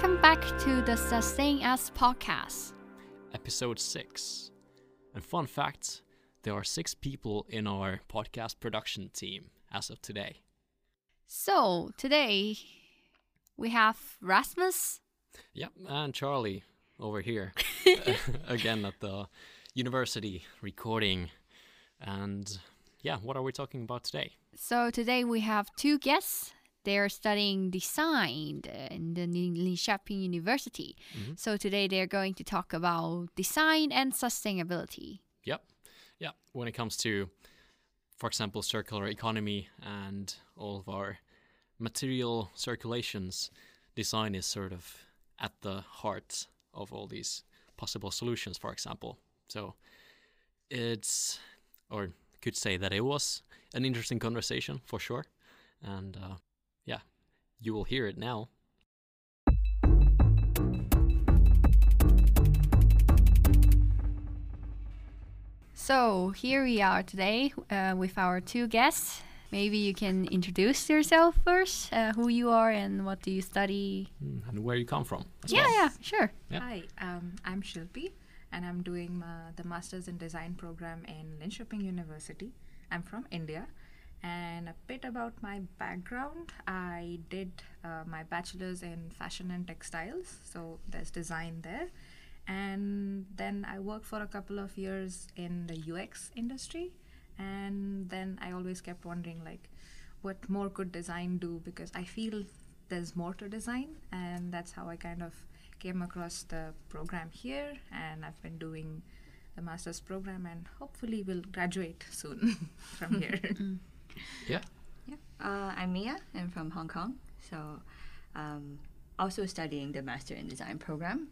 Welcome back to the Sustain Us podcast. episode 6. And fun fact there are six people in our podcast production team as of today. So, today we have Rasmus. Yep, and Charlie over here again at the university recording. And yeah, what are we talking about today? So, today we have two guests. They're studying design in the Linköping University. Mhm. So, today they're going to talk about design and sustainability. Yep, yep. When it comes to, for example, circular economy and all of our material circulations, design is sort of at the heart of all these possible solutions, for example. So it's, or could say that it was an interesting conversation for sure. And uh, yeah, you will hear it now. So, here we are today uh, with our two guests. Maybe you can introduce yourself first, uh, who you are and what do you study. Mm, And where you come from. Yeah, well. yeah, sure. Yeah. Hi, um, I'm Shilpi, and I'm doing uh, the Masters in Design program in Linköping University. I'm from India, and a bit about my background. I did uh, my bachelor's in fashion and textiles, so there's design there. And then I worked for a couple of years in the UX industry, and then I always kept wondering, like, what more could design do? Because I feel there's more to design, and that's how I kind of came across the program here and I've been doing the master's program and hopefully will graduate soon from here. Yeah. Yeah. Uh, I'm Mia. I'm from Hong Kong. So, um, also studying the Master in Design program,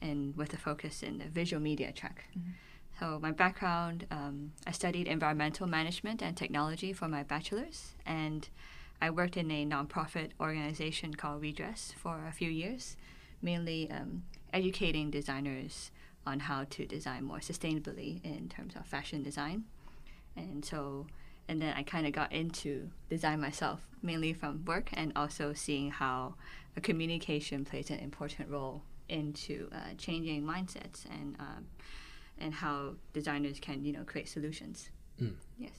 and with a focus in the visual media track. So, my background: um, I studied environmental management and technology for my bachelor's, and I worked in a nonprofit organization called Redress for a few years, mainly um, educating designers on how to design more sustainably in terms of fashion design. And so, and then I kind of got into design myself, mainly from work and also seeing how a communication plays an important role into uh, changing mindsets and um, and how designers can you know create solutions. Mm. Yes.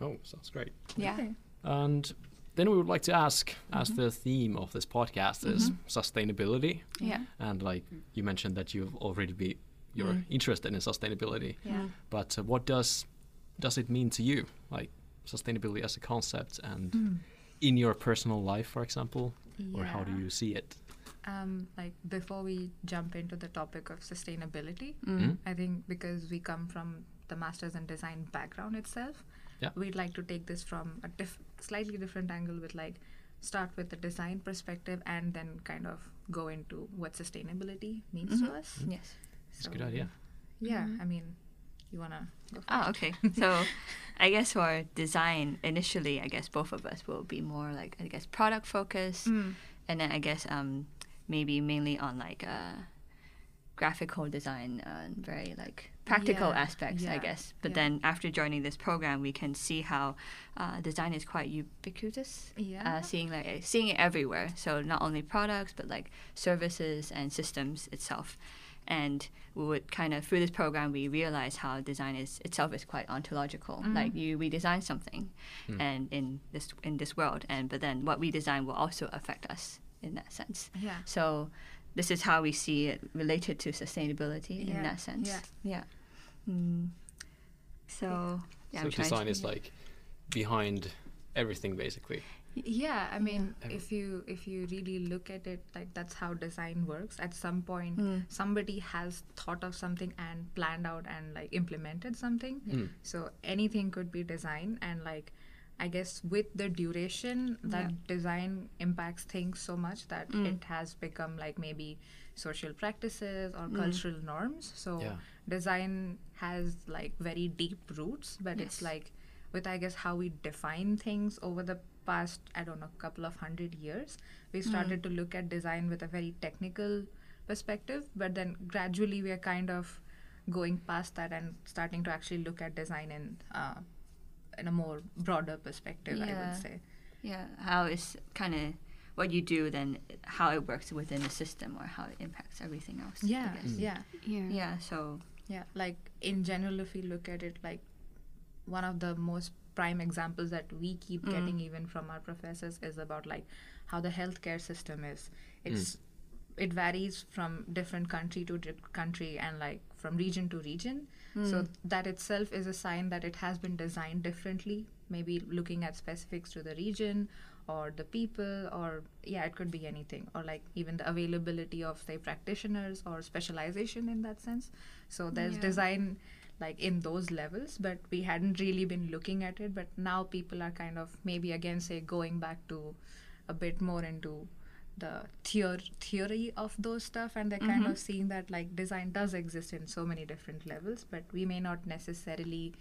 Oh, sounds great. Yeah. And then we would like to ask, as the theme of this podcast is sustainability, Yeah. and like you mentioned that you've already be you're interested in sustainability, Yeah. but uh, what does does it mean to you, like sustainability as a concept, and hmm. in your personal life, for example, or how do you see it? Um, like before we jump into the topic of sustainability, Mhm. I think because we come from the masters in design background itself, Yeah. we'd like to take this from a diff- slightly different angle with like start with the design perspective and then kind of go into what sustainability means to mm-hmm. us. Mm-hmm. Yes. It's a good idea. Yeah, mm-hmm. I mean, you wanna go Oh, okay. so, I guess for design, initially, I guess both of us will be more like I guess product focused, Mm. and then I guess um maybe mainly on like uh graphical design and very like practical Yeah, aspects, I guess. But yeah. then after joining this program, we can see how uh, design is quite ubiquitous. Yeah. Uh, seeing like uh, seeing it everywhere. So not only products, but like services and systems itself. And we would kind of through this program, we realize how design is itself is quite ontological. Like you, we design something, and in this in this world, and but then what we design will also affect us in that sense. Yeah. So this is how we see it related to sustainability in that sense. yeah. Yeah. Mm. So yeah, so I'm design to- is like behind everything, basically. Yeah, I mean, Every- if you if you really look at it, like that's how design works. At some point, Mm. somebody has thought of something and planned out and like implemented something. Mm. So anything could be design, and like, I guess with the duration, that Yeah. design impacts things so much that Mm. it has become like maybe social practices or Mm. cultural norms. So Yeah. design has like very deep roots, but it's like with I guess how we define things over the past I don't know a couple of hundred years, we started to look at design with a very technical perspective, but then gradually we are kind of going past that and starting to actually look at design in uh, in a more broader perspective. I would say. Yeah, how it's kind of what you do, then how it works within the system or how it impacts everything else. I Yeah, guess. yeah, Yeah. Yeah. So yeah. Like in general, if you look at it, like one of the most prime examples that we keep Mm. getting even from our professors is about like how the healthcare system is. It's it varies from different country to country and like from region to region. So that itself is a sign that it has been designed differently. Maybe looking at specifics to the region or the people or yeah it could be anything or like even the availability of say practitioners or specialization in that sense so there's Yeah. design like in those levels but we hadn't really been looking at it. But now people are kind of maybe again say going back to a bit more into the theor- theory of those stuff. And they're kind of seeing that like design does exist in so many different levels but we may not necessarily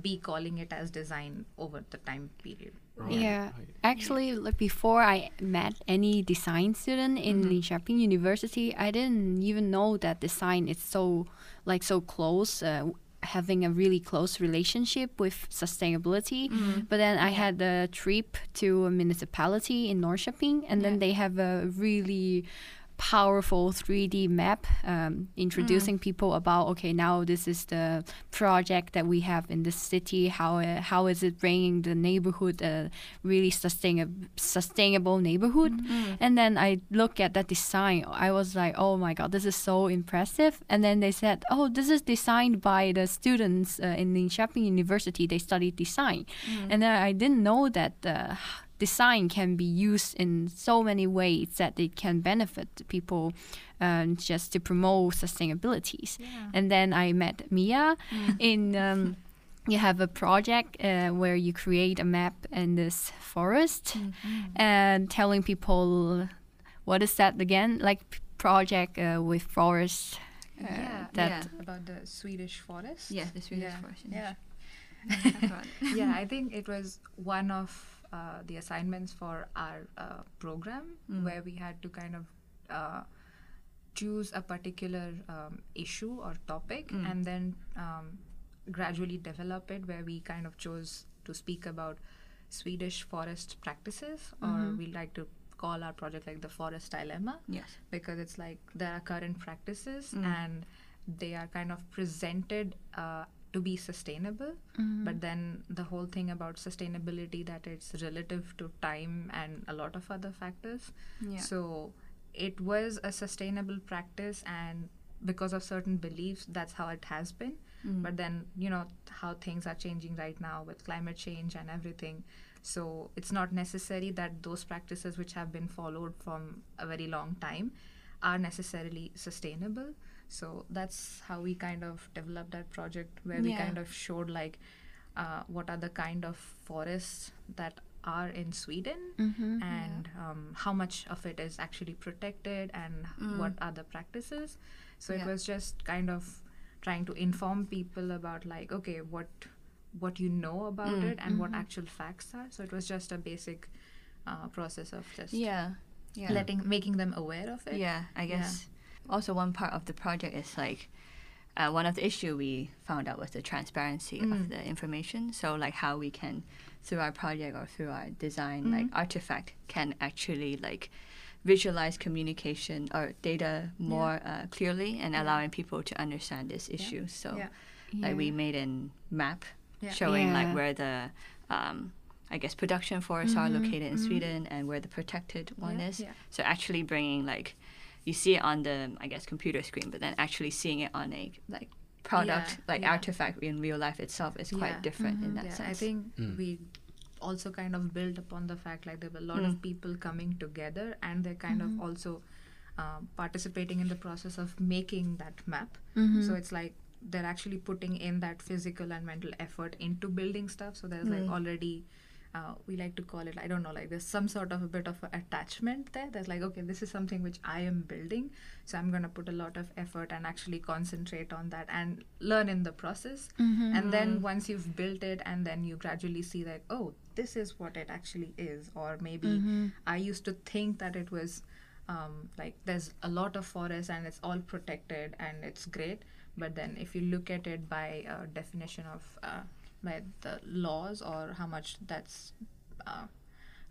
be calling it as design over the time period. Yeah, Right. actually, like before I met any design student in Linköping University, I didn't even know that design is so like so close, uh, having a really close relationship with sustainability. Mm-hmm. But then I had a trip to a municipality in Norrköping, and then they have a really powerful 3D map um, introducing people about okay now this is the project that we have in this city. How uh, how is it bringing the neighborhood a really sustainable sustainable neighborhood? And then I look at that design. I was like oh my god this is so impressive. And then they said oh this is designed by the students uh, in Linköping University. They studied design. And then I didn't know that uh, design can be used in so many ways that it can benefit people um, just to promote sustainabilities. And then I met Mia in. Um, you have a project uh, where you create a map in this forest and telling people what is that again like project uh, with forest uh, yeah, that yeah. about the swedish forest yeah, the Swedish yeah, forest. yeah Yeah. yeah, I think it was one of uh, the assignments for our uh, program Mm. where we had to kind of uh, choose a particular um, issue or topic Mm. and then um, gradually develop it where we kind of chose to speak about Swedish forest practices or Mhm. we like to call our project like the forest dilemma yes. because it's like there are current practices Mm. and they are kind of presented uh, to be sustainable Mm-hmm. but then the whole thing about sustainability that it's relative to time and a lot of other factors Yeah. so it was a sustainable practice and because of certain beliefs that's how it has been Mm. but then you know how things are changing right now with climate change and everything so it's not necessary that those practices which have been followed from a very long time are necessarily sustainable so that's how we kind of developed that project where we kind of showed like uh, what are the kind of forests that are in sweden Mhm. and um, how much of it is actually protected and Mm. what are the practices so Yeah. it was just kind of trying to inform people about like okay what what you know about Mm. it and what Mhm. actual facts are so it was just a basic uh, process of just Yeah. Yeah. letting making them aware of it Yeah, I guess. Also, one part of the project is like uh, one of the issue we found out was the transparency Mm. of the information. So, like how we can, through our project or through our design, Mhm. like artifact, can actually like visualize communication or data more uh, clearly and Yeah. allowing people to understand this issue. So, yeah like we made a map Yeah. showing Yeah. like where the um, I guess production forests are Mhm, located in mhm. Sweden and where the protected one Yeah, is. yeah. So actually bringing like you see it on the I guess computer screen, but then actually seeing it on a like product Yeah, like yeah. artifact in real life itself is quite Yeah. different in Mhm. that yeah, sense. I think Mm. we also kind of built upon the fact like there were a lot Mm. of people coming together and they're kind Mhm. of also um, participating in the process of making that map. Mhm. So it's like they're actually putting in that physical and mental effort into building stuff. So there's like already. Uh, we like to call it i don't know like there's some sort of a bit of a attachment there there's like okay this is something which i am building so i'm going to put a lot of effort and actually concentrate on that and learn in the process Mhm. and then once you've built it and then you gradually see like oh this is what it actually is or maybe Mhm. i used to think that it was um, like there's a lot of forest and it's all protected and it's great but then if you look at it by uh, definition of uh, by the laws or how much that's uh,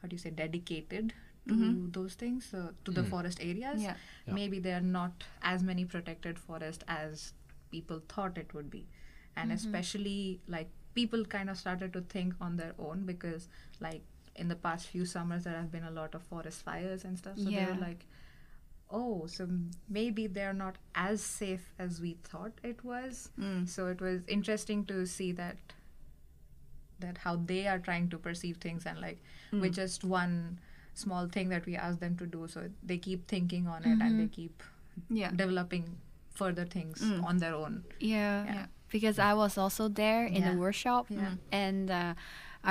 how do you say dedicated to Mhm. those things, uh, to the Mm. forest areas. Yeah. Yeah. Maybe there are not as many protected forests as people thought it would be. And especially like people kind of started to think on their own because like in the past few summers there have been a lot of forest fires and stuff. So they Yeah. were like, oh, so maybe they're not as safe as we thought it was. Mm. So it was interesting to see that that how they are trying to perceive things and like with just one small thing that we ask them to do so they keep thinking on it and they keep Yeah. developing further things Mm. on their own Yeah. Yeah. Because I was also there in Yeah. the workshop, Yeah. and uh,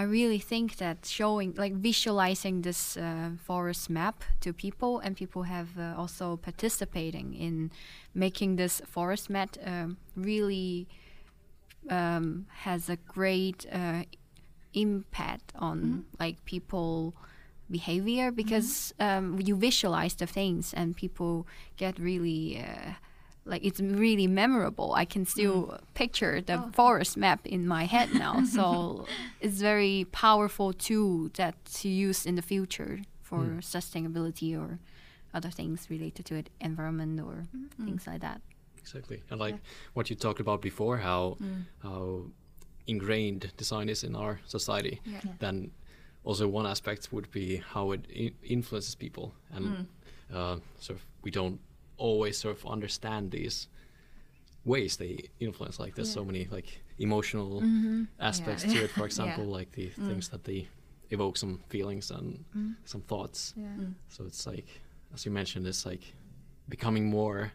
I really think that showing, like, visualizing this uh, forest map to people, and people have uh, also participating in making this forest map um, really um, has a great uh, impact on mm-hmm. like people behavior mm-hmm. because um, you visualize the things and people get really uh, like it's really memorable. I can still mm. picture the oh. forest map in my head now. So it's very powerful tool that to use in the future for mm. sustainability or other things related to it environment or mm-hmm. things like that. Exactly. And like what you talked about before, how mm. how ingrained design is in our society. Yeah. Then also one aspect would be how it I- influences people, and mm. uh, sort of we don't always sort of understand these ways they influence. Like there's so many like emotional mm-hmm. aspects Yeah. to it. For Yeah. example, like the mm. things that they evoke some feelings and mm. some thoughts. yeah So it's like, as you mentioned, it's like becoming more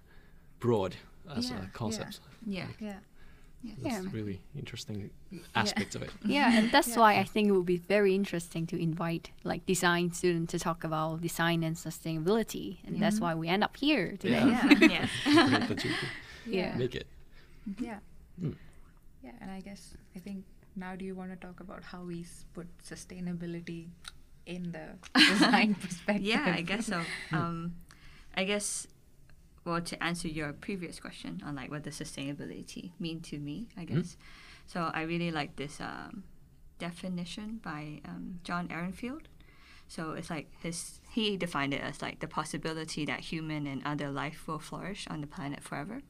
broad as Yeah, a yeah. concept. Yeah. yeah That's Yeah. really interesting aspect of it. yeah and that's Yeah. why i think it would be very interesting to invite like design students to talk about design and sustainability and that's why we end up here today Yeah. yeah. Great that you could Yeah. make it. yeah Mm. yeah and i guess i think now do you want to talk about how we put sustainability in the design perspective Yeah, I guess so. Um, I guess, well, to answer your previous question on like what does sustainability mean to me, I guess. So I really like this um, definition by um, John Ehrenfeld. So it's like his he defined it as like the possibility that human and other life will flourish on the planet forever.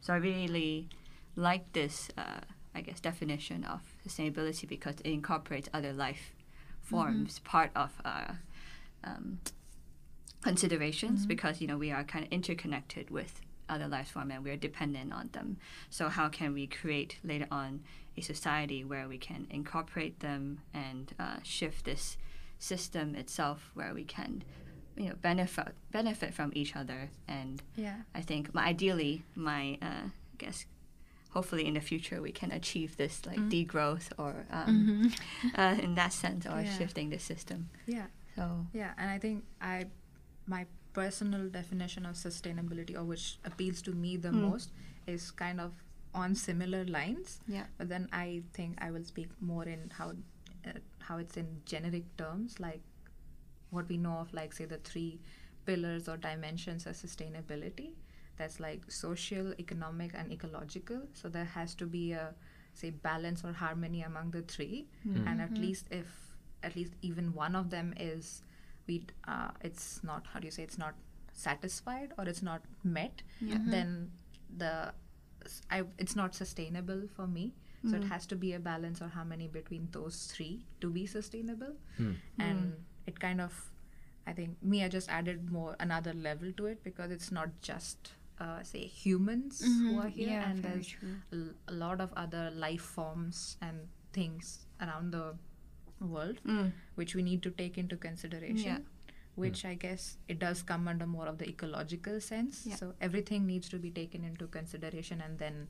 So I really like this, uh, I guess, definition of sustainability because it incorporates other life forms part of uh, um, considerations because you know we are kind of interconnected with other life forms and we're dependent on them. So how can we create later on a society where we can incorporate them and uh, shift this system itself where we can you know benefit benefit from each other and yeah I think my, ideally my uh, I guess hopefully in the future we can achieve this like degrowth or um, uh, in that sense or Yeah. shifting the system. yeah So Yeah, and I think I my personal definition of sustainability, or which appeals to me the hmm. most, is kind of on similar lines. yeah. But then I think I will speak more in how uh, how it's in generic terms, like what we know of, like say the three pillars or dimensions of sustainability. That's like social, economic, and ecological. So there has to be a say balance or harmony among the 3 hmm. and at mm-hmm. least if at least even one of them is we uh, it's not how do you say it's not satisfied or it's not met mm-hmm. then the s- I, it's not sustainable for me. So it mm-hmm. has to be a balance or harmony between those three to be sustainable. Hmm. And mm-hmm. it kind of i think me, I just added more another level to it because it's not just uh, say humans who are here Yeah, and there's true. l- a lot of other life forms and things around the world hmm. which we need to take into consideration Yeah. which i guess it does come under more of the ecological sense Yeah. so everything needs to be taken into consideration and then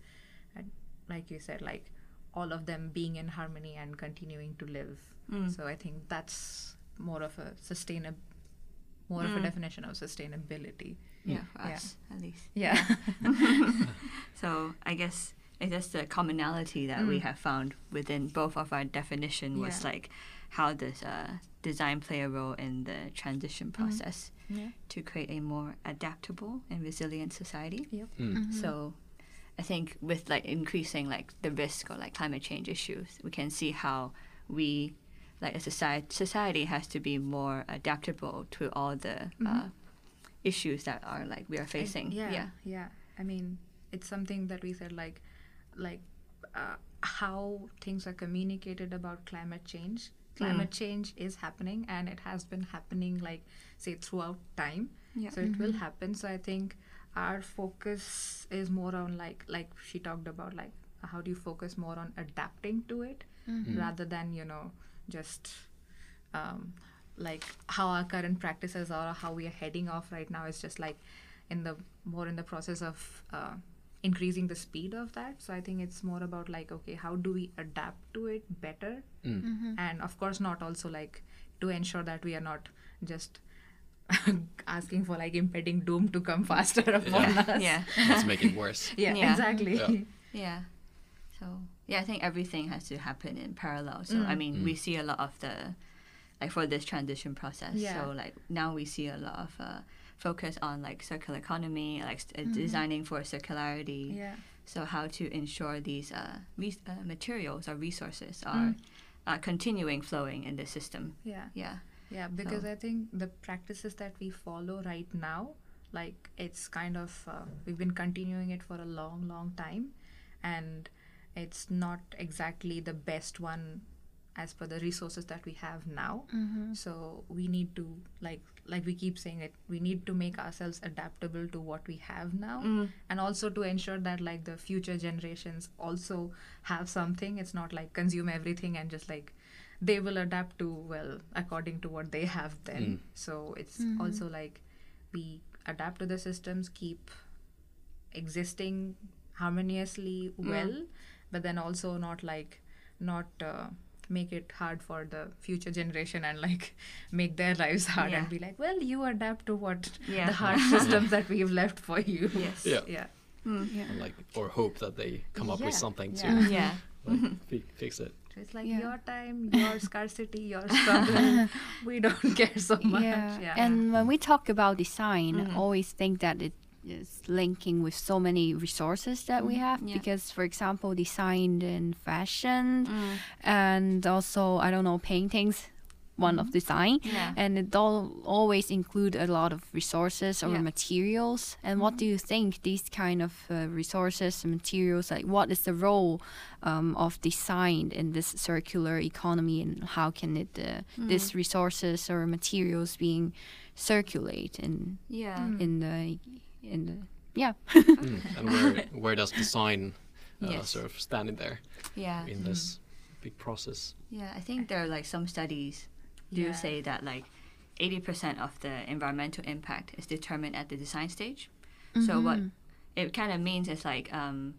uh, like you said like all of them being in harmony and continuing to live hmm. so i think that's more of a sustainable more of a hmm. definition of sustainability Yeah, for Yeah. us at least. yeah So I guess it is the commonality that we have found within both of our definition was Yeah. like how does uh, design play a role in the transition process yeah to create a more adaptable and resilient society. yep So I think with like increasing like the risk or like climate change issues, we can see how we like a society society has to be more adaptable to all the uh, Mhm. issues that are like we are I- facing. yeah, yeah, yeah. I mean, it's something that we said like, like uh, how things are communicated about climate change. Climate change is happening, and it has been happening like say throughout time. Yeah. So it will happen. So I think our focus is more on like like she talked about like how do you focus more on adapting to it rather than you know just um, like how our current practices are or how we are heading off right now is just like in the more in the process of uh, increasing the speed of that so i think it's more about like okay how do we adapt to it better and of course not also like to ensure that we are not just asking for like impending doom to come faster upon us yeah. Let's make it worse. yeah, Yeah. exactly Yeah. Yeah. So yeah, I think everything has to happen in parallel. So I Mm. mean, we see a lot of the like for this transition process. Yeah. So like now we see a lot of uh, focus on like circular economy, like uh, Mhm. designing for circularity. yeah So how to ensure these uh, re- uh, materials or resources are Mm. uh, continuing flowing in the system. yeah Yeah. Yeah, because So- I think the practices that we follow right now, like it's kind of uh, we've been continuing it for a long, long time, and it's not exactly the best one as per the resources that we have now. So we need to like like we keep saying it, we need to make ourselves adaptable to what we have now, Mm. and also to ensure that like the future generations also have something. It's not like consume everything and just like they will adapt to well according to what they have then Mm. so it's also like we adapt to the systems keep existing harmoniously well but then also not like not uh, make it hard for the future generation and like make their lives hard Yeah. and be like well you adapt to what Yeah. the hard systems that we've left for you Yes. Yeah. yeah Mm. Yeah. And like or hope that they come up with something yeah. to Yeah. like, fi- fix it. So it's like Yeah. your time, your scarcity, your struggle. we don't care so much. Yeah. Yeah. And when we talk about design. I always think that it is linking with so many resources that we have. Yeah. Because, for example, design in fashion Mm. and also, I don't know, paintings, one of design. Yeah. And it all always include a lot of resources or Yeah. materials. And what do you think these kind of uh, resources and materials, like what is the role um, of design in this circular economy and how can it, uh, these resources or materials being circulate in, Yeah. In the, in the, yeah. Mm. And where where does design uh, Yes. sort of stand in there Yeah. in this big process? Yeah, I think there are like some studies do Yeah. say that like 80% of the environmental impact is determined at the design stage. So what it kind of means is like, um,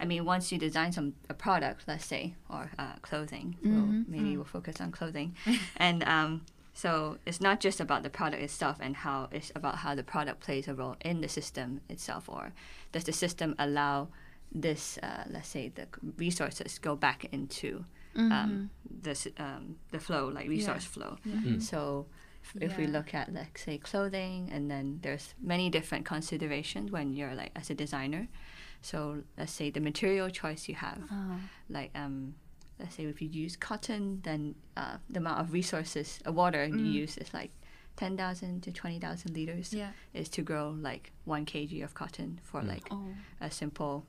I mean, once you design some a product, let's say, or uh, clothing, well, Mhm. maybe we'll focus on clothing, and um, so it's not just about the product itself and how it's about how the product plays a role in the system itself, or does the system allow this, uh, let's say, the resources go back into um, the um, the flow, like resource flow. Mm. So f- if we look at like say clothing, and then there's many different considerations when you're like as a designer. So let's say the material choice you have, Ah. like um, let's say if you use cotton, then uh, the amount of resources, uh, water you Mm. use is like ten thousand to twenty thousand liters yeah. is to grow like one kg of cotton for Mm. like Oh. a simple,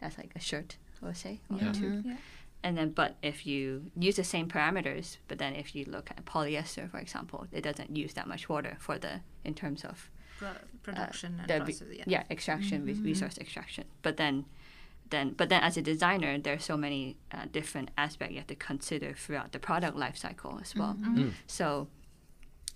that's like a shirt, let's say, or Yeah. two. Yeah. And then, but if you use the same parameters, but then if you look at polyester, for example, it doesn't use that much water for the in terms of Pro- production and the process. Yeah. yeah extraction re- resource extraction. But then, then but then as a designer, there's so many uh, different aspects you have to consider throughout the product life cycle as well. Mm. So,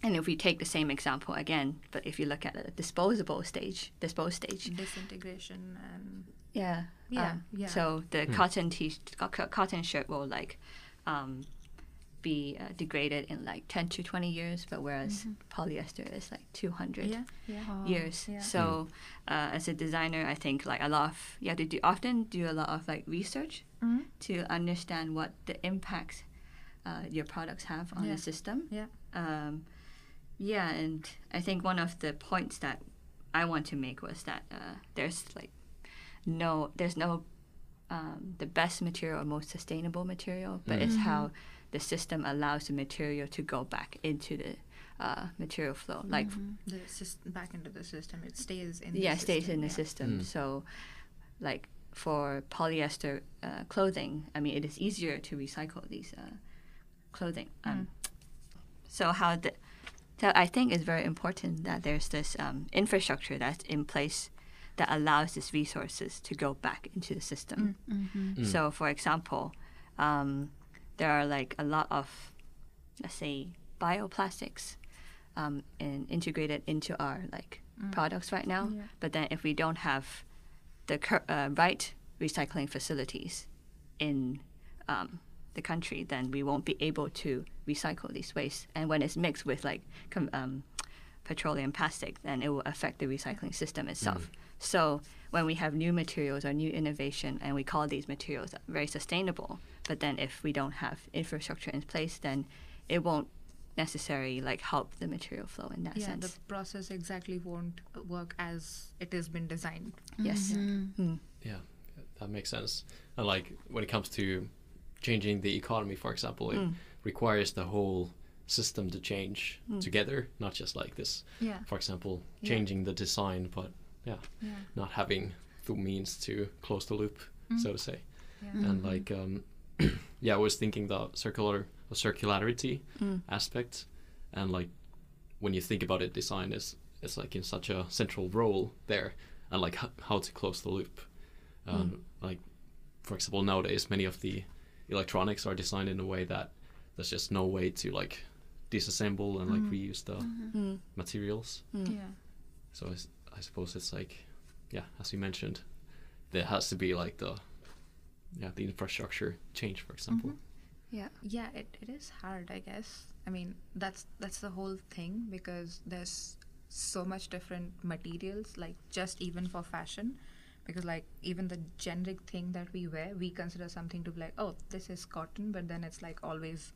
and if we take the same example again, but if you look at the disposable stage, disposed stage, Disintegration and yeah. Yeah, um, yeah. So the cotton t co- co- cotton shirt will like um, be uh, degraded in like ten to twenty years, but whereas polyester is like two hundred yeah, yeah. Oh. years. Yeah. So uh, as a designer, I think like a lot of you have to do often do a lot of like research Mhm. to understand what the impacts uh, your products have on the system. Yeah. Um, yeah, and I think one of the points that I want to make was that uh, there's like no, there's no um, the best material or most sustainable material, but it's how the system allows the material to go back into the uh, material flow. Like The sys- back into the system, it stays in. yeah, the stays system, in the yeah. system. Mm. So, like for polyester uh, clothing, I mean, it is easier to recycle these uh, clothing. Um, So how the so I think it's very important that there's this um, infrastructure that's in place that allows these resources to go back into the system. Mm. So, for example, um, there are like a lot of, let's say, bioplastics um, and integrated into our like products right now. Yeah. But then, if we don't have the cur- uh, right recycling facilities in um, the country, then we won't be able to recycle these wastes. And when it's mixed with like com- um, petroleum plastic, then it will affect the recycling system itself. So when we have new materials or new innovation, and we call these materials very sustainable, but then if we don't have infrastructure in place, then it won't necessarily like help the material flow in that Yeah, sense. the process exactly won't work as it has been designed. yes. Mm. Yeah, that makes sense. And like when it comes to changing the economy, for example, it Mm. requires the whole system to change together, not just like this. Yeah. For example, Yeah. changing the design, but yeah, Yeah. not having the means to close the loop, so to say. Yeah. And like, um, yeah, I was thinking the circular the circularity Mm. aspect, and like when you think about it, design is is like in such a central role there, and like h- how to close the loop. Um, Like, for example, nowadays many of the electronics are designed in a way that there's just no way to like disassemble and like reuse the Mm. materials. Yeah. So it's, I suppose it's like, yeah, as you mentioned, there has to be like the, yeah, the infrastructure change, for example. Mm-hmm. Yeah. yeah it, it is hard i guess. I mean that's that's the whole thing because there's so much different materials like just even for fashion. Because like even the generic thing that we wear we consider something to be like oh this is cotton but then it's like always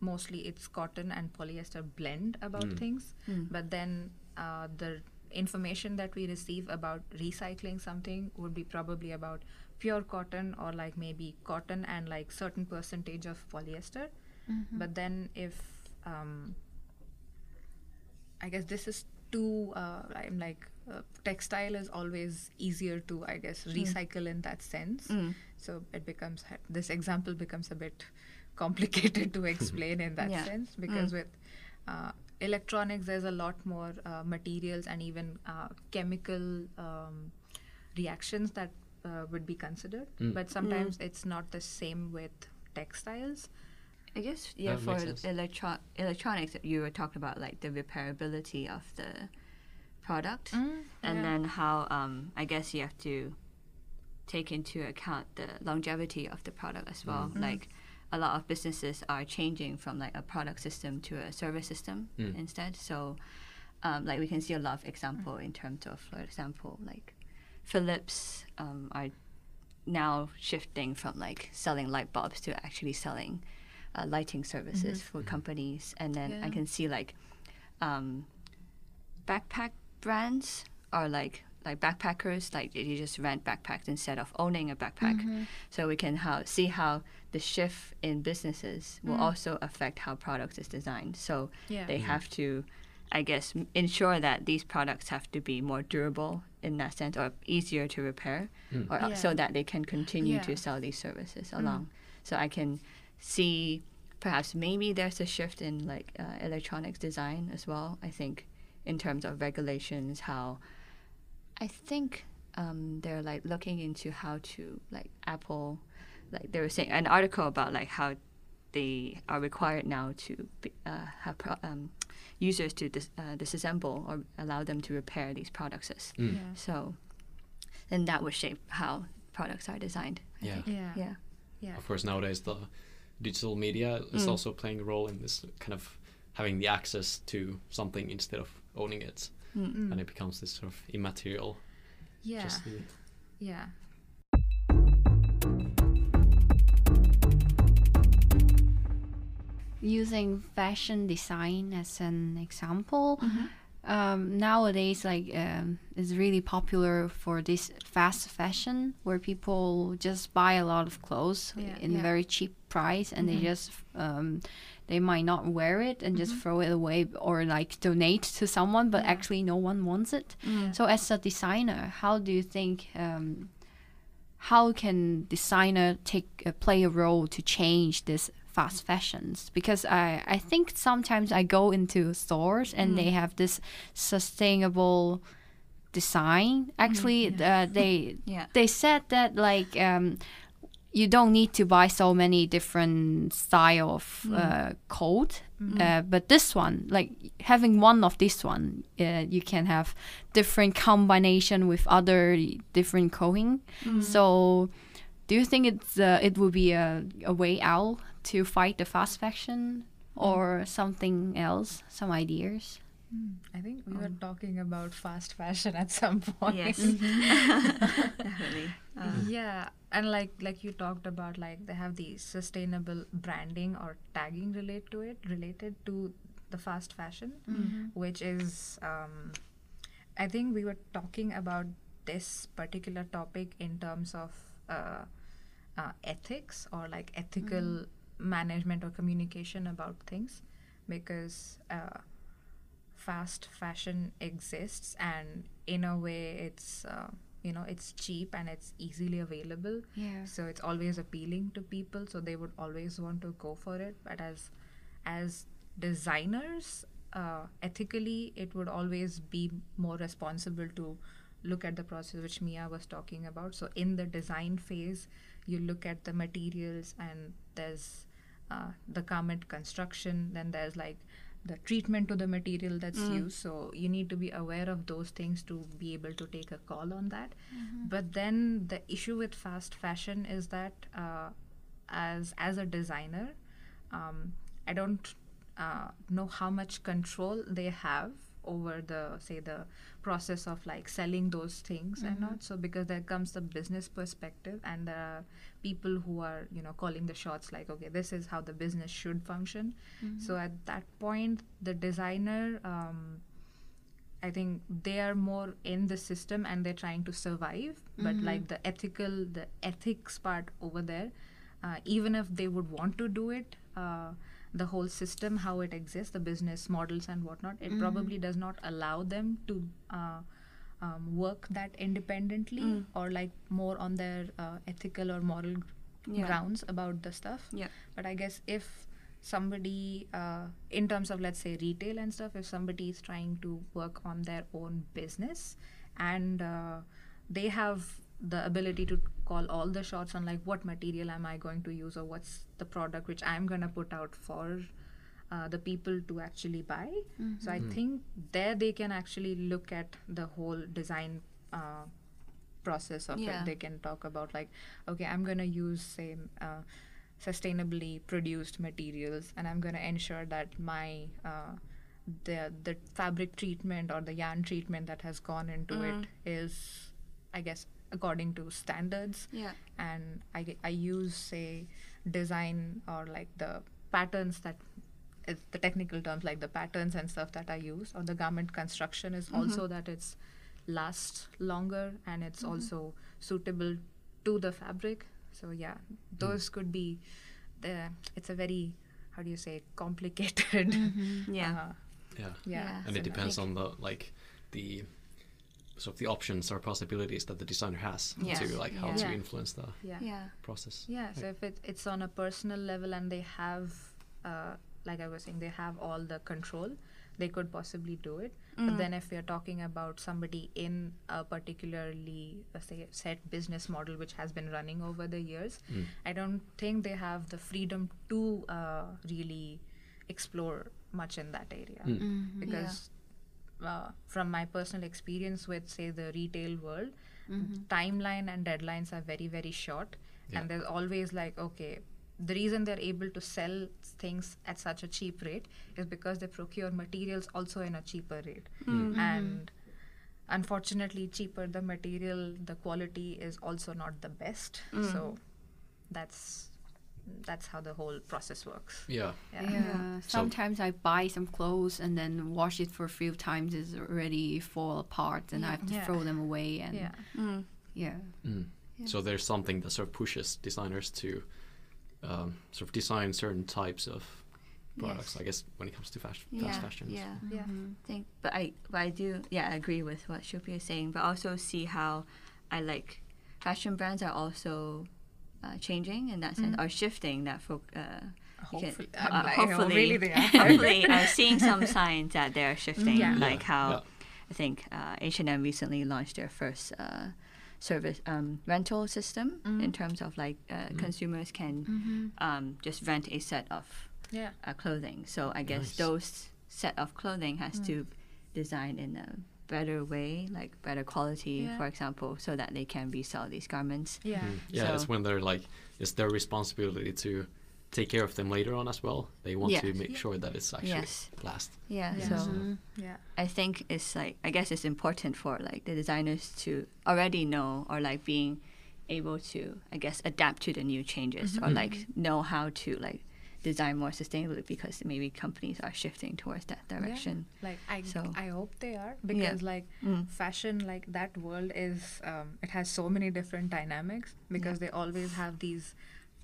mostly it's cotton and polyester blend about mm. things. Mm. But then uh, the information that we receive about recycling something would be probably about pure cotton or like maybe cotton and like certain percentage of polyester. But then if um, i guess this is too uh, i'm like uh, textile is always easier to i guess recycle in that sense. Mm. so it becomes this example becomes a bit complicated to explain in that Yeah. sense because with uh, electronics there's a lot more uh, materials and even uh, chemical um, reactions that uh, would be considered Mm. but sometimes it's not the same with textiles I guess yeah. That For electro- electronics, you were talking about like the repairability of the product, and yeah. then how um, I guess you have to take into account the longevity of the product as well. Like a lot of businesses are changing from like a product system to a service system Mm. instead. So um, like we can see a lot of example in terms of, for example, like Philips um, are now shifting from like selling light bulbs to actually selling uh, lighting services for companies, and then I can see like um, backpack brands are like like backpackers like you just rent backpacks instead of owning a backpack. So we can how, see how the shift in businesses will also affect how products is designed. So Yeah. they have to i guess ensure that these products have to be more durable in that sense or easier to repair or uh, so that they can continue to sell these services along. So i can see perhaps maybe there's a shift in like uh, electronics design as well i think in terms of regulations how i think um, they're like looking into how to like apple like they were saying an article about like how they are required now to be, uh, have pro- um, users to dis- uh, disassemble or allow them to repair these products Mm. Yeah. so then that would shape how products are designed I Yeah. think. Yeah. yeah Yeah. Of course, nowadays the digital media is Mm. also playing a role in this kind of having the access to something instead of owning it, Mm. and it becomes this sort of immaterial. Yeah. Just the, Yeah. Using fashion design as an example, um, nowadays like um, it's really popular for this fast fashion where people just buy a lot of clothes Yeah. in Yeah. very cheap price and they just um, they might not wear it and just throw it away or like donate to someone but actually no one wants it. So as a designer how do you think um, how can designer take uh, play a role to change this fast fashions? Because I, I think sometimes I go into stores and they have this sustainable design. Actually uh, they Yeah. they said that like um, you don't need to buy so many different style of uh, coat uh, but this one like having one of this one uh, you can have different combination with other different coating so do you think it's uh, it would be a, a way out to fight the fast fashion or something else some ideas I think we were talking about fast fashion at some point. Yes. Definitely. Uh, yeah and like like you talked about like they have the sustainable branding or tagging related to it related to the fast fashion which is um, i think we were talking about this particular topic in terms of uh, uh, ethics or like ethical management or communication about things because uh, fast fashion exists and in a way it's uh, you know it's cheap and it's easily available. Yeah. So it's always appealing to people so they would always want to go for it. But as as designers uh, ethically it would always be more responsible to look at the process which mia was talking about. So in the design phase you look at the materials and there's uh, the garment construction then there's like the treatment to the material that's used. So you need to be aware of those things to be able to take a call on that. But then the issue with fast fashion is that uh, as as a designer um, i don't uh, know how much control they have over the say the process of like selling those things and not so because there comes the business perspective and there are people who are you know calling the shots like okay this is how the business should function. So at that point the designer um, I think they are more in the system and they're trying to survive. But like the ethical, the ethics part over there, uh, even if they would want to do it, uh, the whole system, how it exists, the business models and whatnot, it probably does not allow them to uh, um, work that independently or like more on their uh, ethical or moral Yeah. grounds about the stuff. Yeah. But I guess if somebody, uh, in terms of let's say retail and stuff, if somebody is trying to work on their own business and uh, they have the ability to call all the shots on like what material am I going to use or what's the product which I'm going to put out for uh, the people to actually buy. So I think there they can actually look at the whole design uh, process of Yeah. it. They can talk about like, okay, I'm going to use say uh, sustainably produced materials, and I'm going to ensure that my uh, the the fabric treatment or the yarn treatment that has gone into it is, I guess, according to standards. Yeah. and I, I use say design or like the patterns that the technical terms like the patterns and stuff that I use. Or the garment construction is also mm-hmm. that it's lasts longer and it's mm-hmm. also suitable to the fabric. So yeah those could be the it's a very how do you say complicated. Mm-hmm. Yeah. uh, Yeah. yeah, Yeah. and it so depends on the like the sort of the options or possibilities that the designer has Yes. to like how Yeah. to influence the yeah Yeah. process. Yeah, so if it, it's on a personal level and they have, uh, like I was saying, they have all the control, they could possibly do it. But then if we're talking about somebody in a particularly, uh, say, set business model which has been running over the years, I don't think they have the freedom to uh, really explore much in that area. Because uh, from my personal experience with say the retail world mm-hmm. timeline and deadlines are very very short. Yeah. and there's always like okay the reason they're able to sell things at such a cheap rate is because they procure materials also in a cheaper rate. Hmm. Hmm. Mm-hmm. And unfortunately cheaper the material the quality is also not the best. Mm. So that's that's how the whole process works. Yeah. Yeah. Yeah. Sometimes I buy some clothes and then wash it for a few times. It's already fall apart, and I have to Yeah. throw them away. And Yeah. Mm. yeah. Mm. So there's something that sort of pushes designers to um, sort of design certain types of products. Yes. I guess when it comes to fashion, Yeah, fast fashion. yeah. Yeah. think but I but I do yeah I agree with what Shilpi is saying but also see how I like fashion brands are also uh, changing in that sense Mhm. are shifting that folk uh, you can- Hopefully, uh, I'm hopefully, really they are. hopefully uh, seeing some signs that they're shifting Yeah. like how yeah. I think uh, H&M recently launched their first uh, service um, rental system Mhm. in terms of like uh, Mm. consumers can Mm-hmm. um, just rent a set of Yeah. uh, clothing. So I guess Nice. those set of clothing has Mm. to design in a better way, like better quality, Yeah. for example, so that they can resell these garments. Yeah. Mm. Yeah, So- it's when they're like, it's their responsibility to take care of them later on as well. They want to make Yeah. sure that it's actually Yes. last. Yeah. Yeah. So Mm-hmm. Yeah. I think it's like I guess it's important for like the designers to already know or like being able to I guess adapt to the new changes or Mhm. like know how to like design more sustainably because maybe companies are shifting towards that direction. Yeah. Like I, So- I hope they are because like Mm. fashion, like that world is, um, it has so many different dynamics because they always have these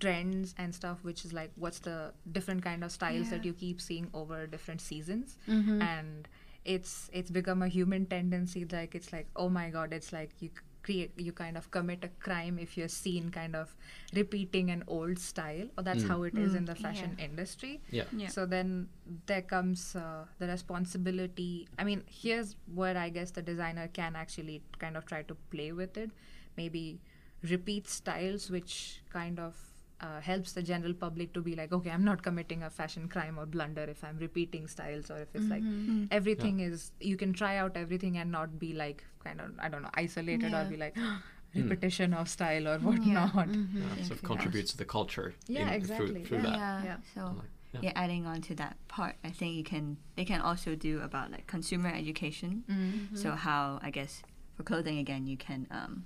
trends and stuff, which is like what's the different kind of styles that you keep seeing over different seasons, Mm-hmm. and it's it's become a human tendency. Like it's like oh my god, it's like you create you kind of commit a crime if you're seen kind of repeating an old style, or that's Mm. how it is Mm, in the fashion industry. Yeah. Yeah. So then there comes uh, the responsibility. I mean, here's where I guess the designer can actually kind of try to play with it. Maybe repeat styles, which kind of uh, helps the general public to be like, okay, I'm not committing a fashion crime or blunder if I'm repeating styles, or if it's like Mm-hmm. Mm. everything is, you can try out everything and not be like, kind of, I don't know, isolated Yeah. or be like, repetition of style or whatnot. Yeah, Mm-hmm. think sort of it contributes to the culture. Yeah, in, exactly, Through, through yeah. that. Yeah. Yeah. So yeah. yeah. adding on to that part, I think you can they can also do about like consumer education. Mm. So how I guess for clothing again, you can um,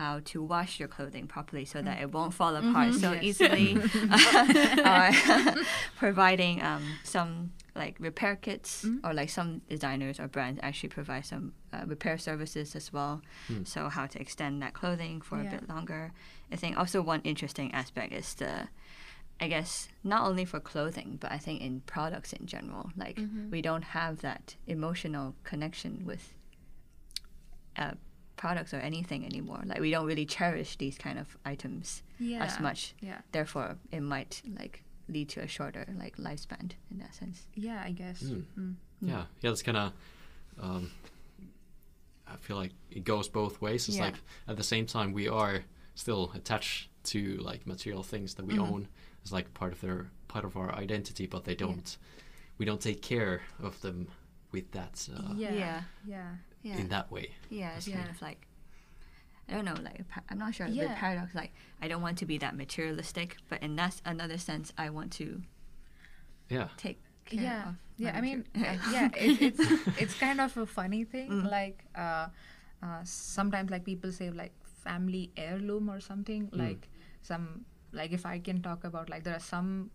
how to wash your clothing properly so that it won't fall apart so Yes. easily. or providing um, some like repair kits Mm. or like some designers or brands actually provide some uh, repair services as well. Mm. So how to extend that clothing for Yeah. a bit longer. I think also one interesting aspect is the I guess not only for clothing, but I think in products in general. Like Mhm. we don't have that emotional connection with uh, products or anything anymore. Like we don't really cherish these kind of items Yeah. as much. Yeah. Therefore, it might like lead to a shorter like lifespan in that sense. Yeah, I guess. Mm. Mm. Yeah, yeah, it's kind of. Um, I feel like it goes both ways. It's Yeah. like at the same time we are still attached to like material things that we Mhm. own as like part of their part of our identity, but they don't. We don't take care of them with that uh, yeah. Yeah. Yeah. Yeah. in that way. Yeah, it's Yeah. kind of like I don't know, like a I'm not sure the Yeah. paradox. Like I don't want to be that materialistic, but in that another sense, I want to Yeah. take care yeah of. yeah my i mean uh, yeah it, it's it's kind of a funny thing Mm. like uh, uh, sometimes like people say like family heirloom or something Mm. like some like if i can talk about like there are some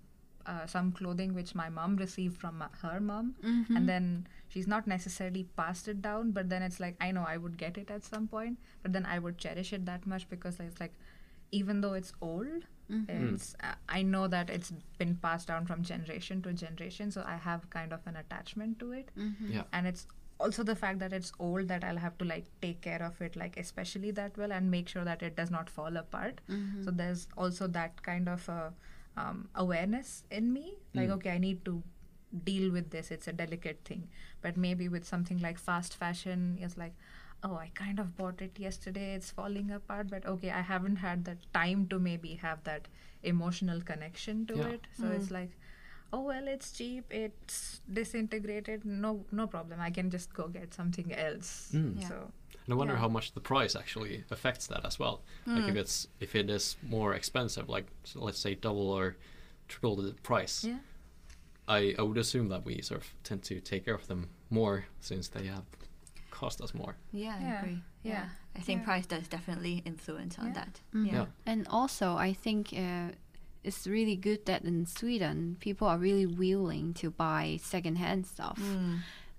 uh, some clothing which my mom received from my, her mom Mm-hmm. and then she's not necessarily passed it down but then it's like i know i would get it at some point but then i would cherish it that much because it's like even though it's old Mm-hmm. it's uh, i know that it's been passed down from generation to generation so i have kind of an attachment to it Mm-hmm. Yeah. and it's also the fact that it's old that i'll have to like take care of it like especially that well and make sure that it does not fall apart Mm-hmm. so there's also that kind of a um, awareness in me. Like Mm. okay i need to deal with this. It's a delicate thing. But maybe with something like fast fashion it's like oh i kind of bought it yesterday. It's falling apart. But okay i haven't had the time to maybe have that emotional connection to Yeah. it. So it's like oh well it's cheap. It's disintegrated. No no problem. I can just go get something else. Mm. Yeah. so And I wonder Yeah. how much the price actually affects that as well. Like if it's if it is more expensive, like so let's say double or triple the price, yeah I, I would assume that we sort of tend to take care of them more since they have cost us more. yeah, I Yeah, agree. yeah, I think yeah. price does definitely influence on Yeah. that. Mhm. Yeah. Yeah. And also, I think uh, it's really good that in Sweden people are really willing to buy secondhand stuff,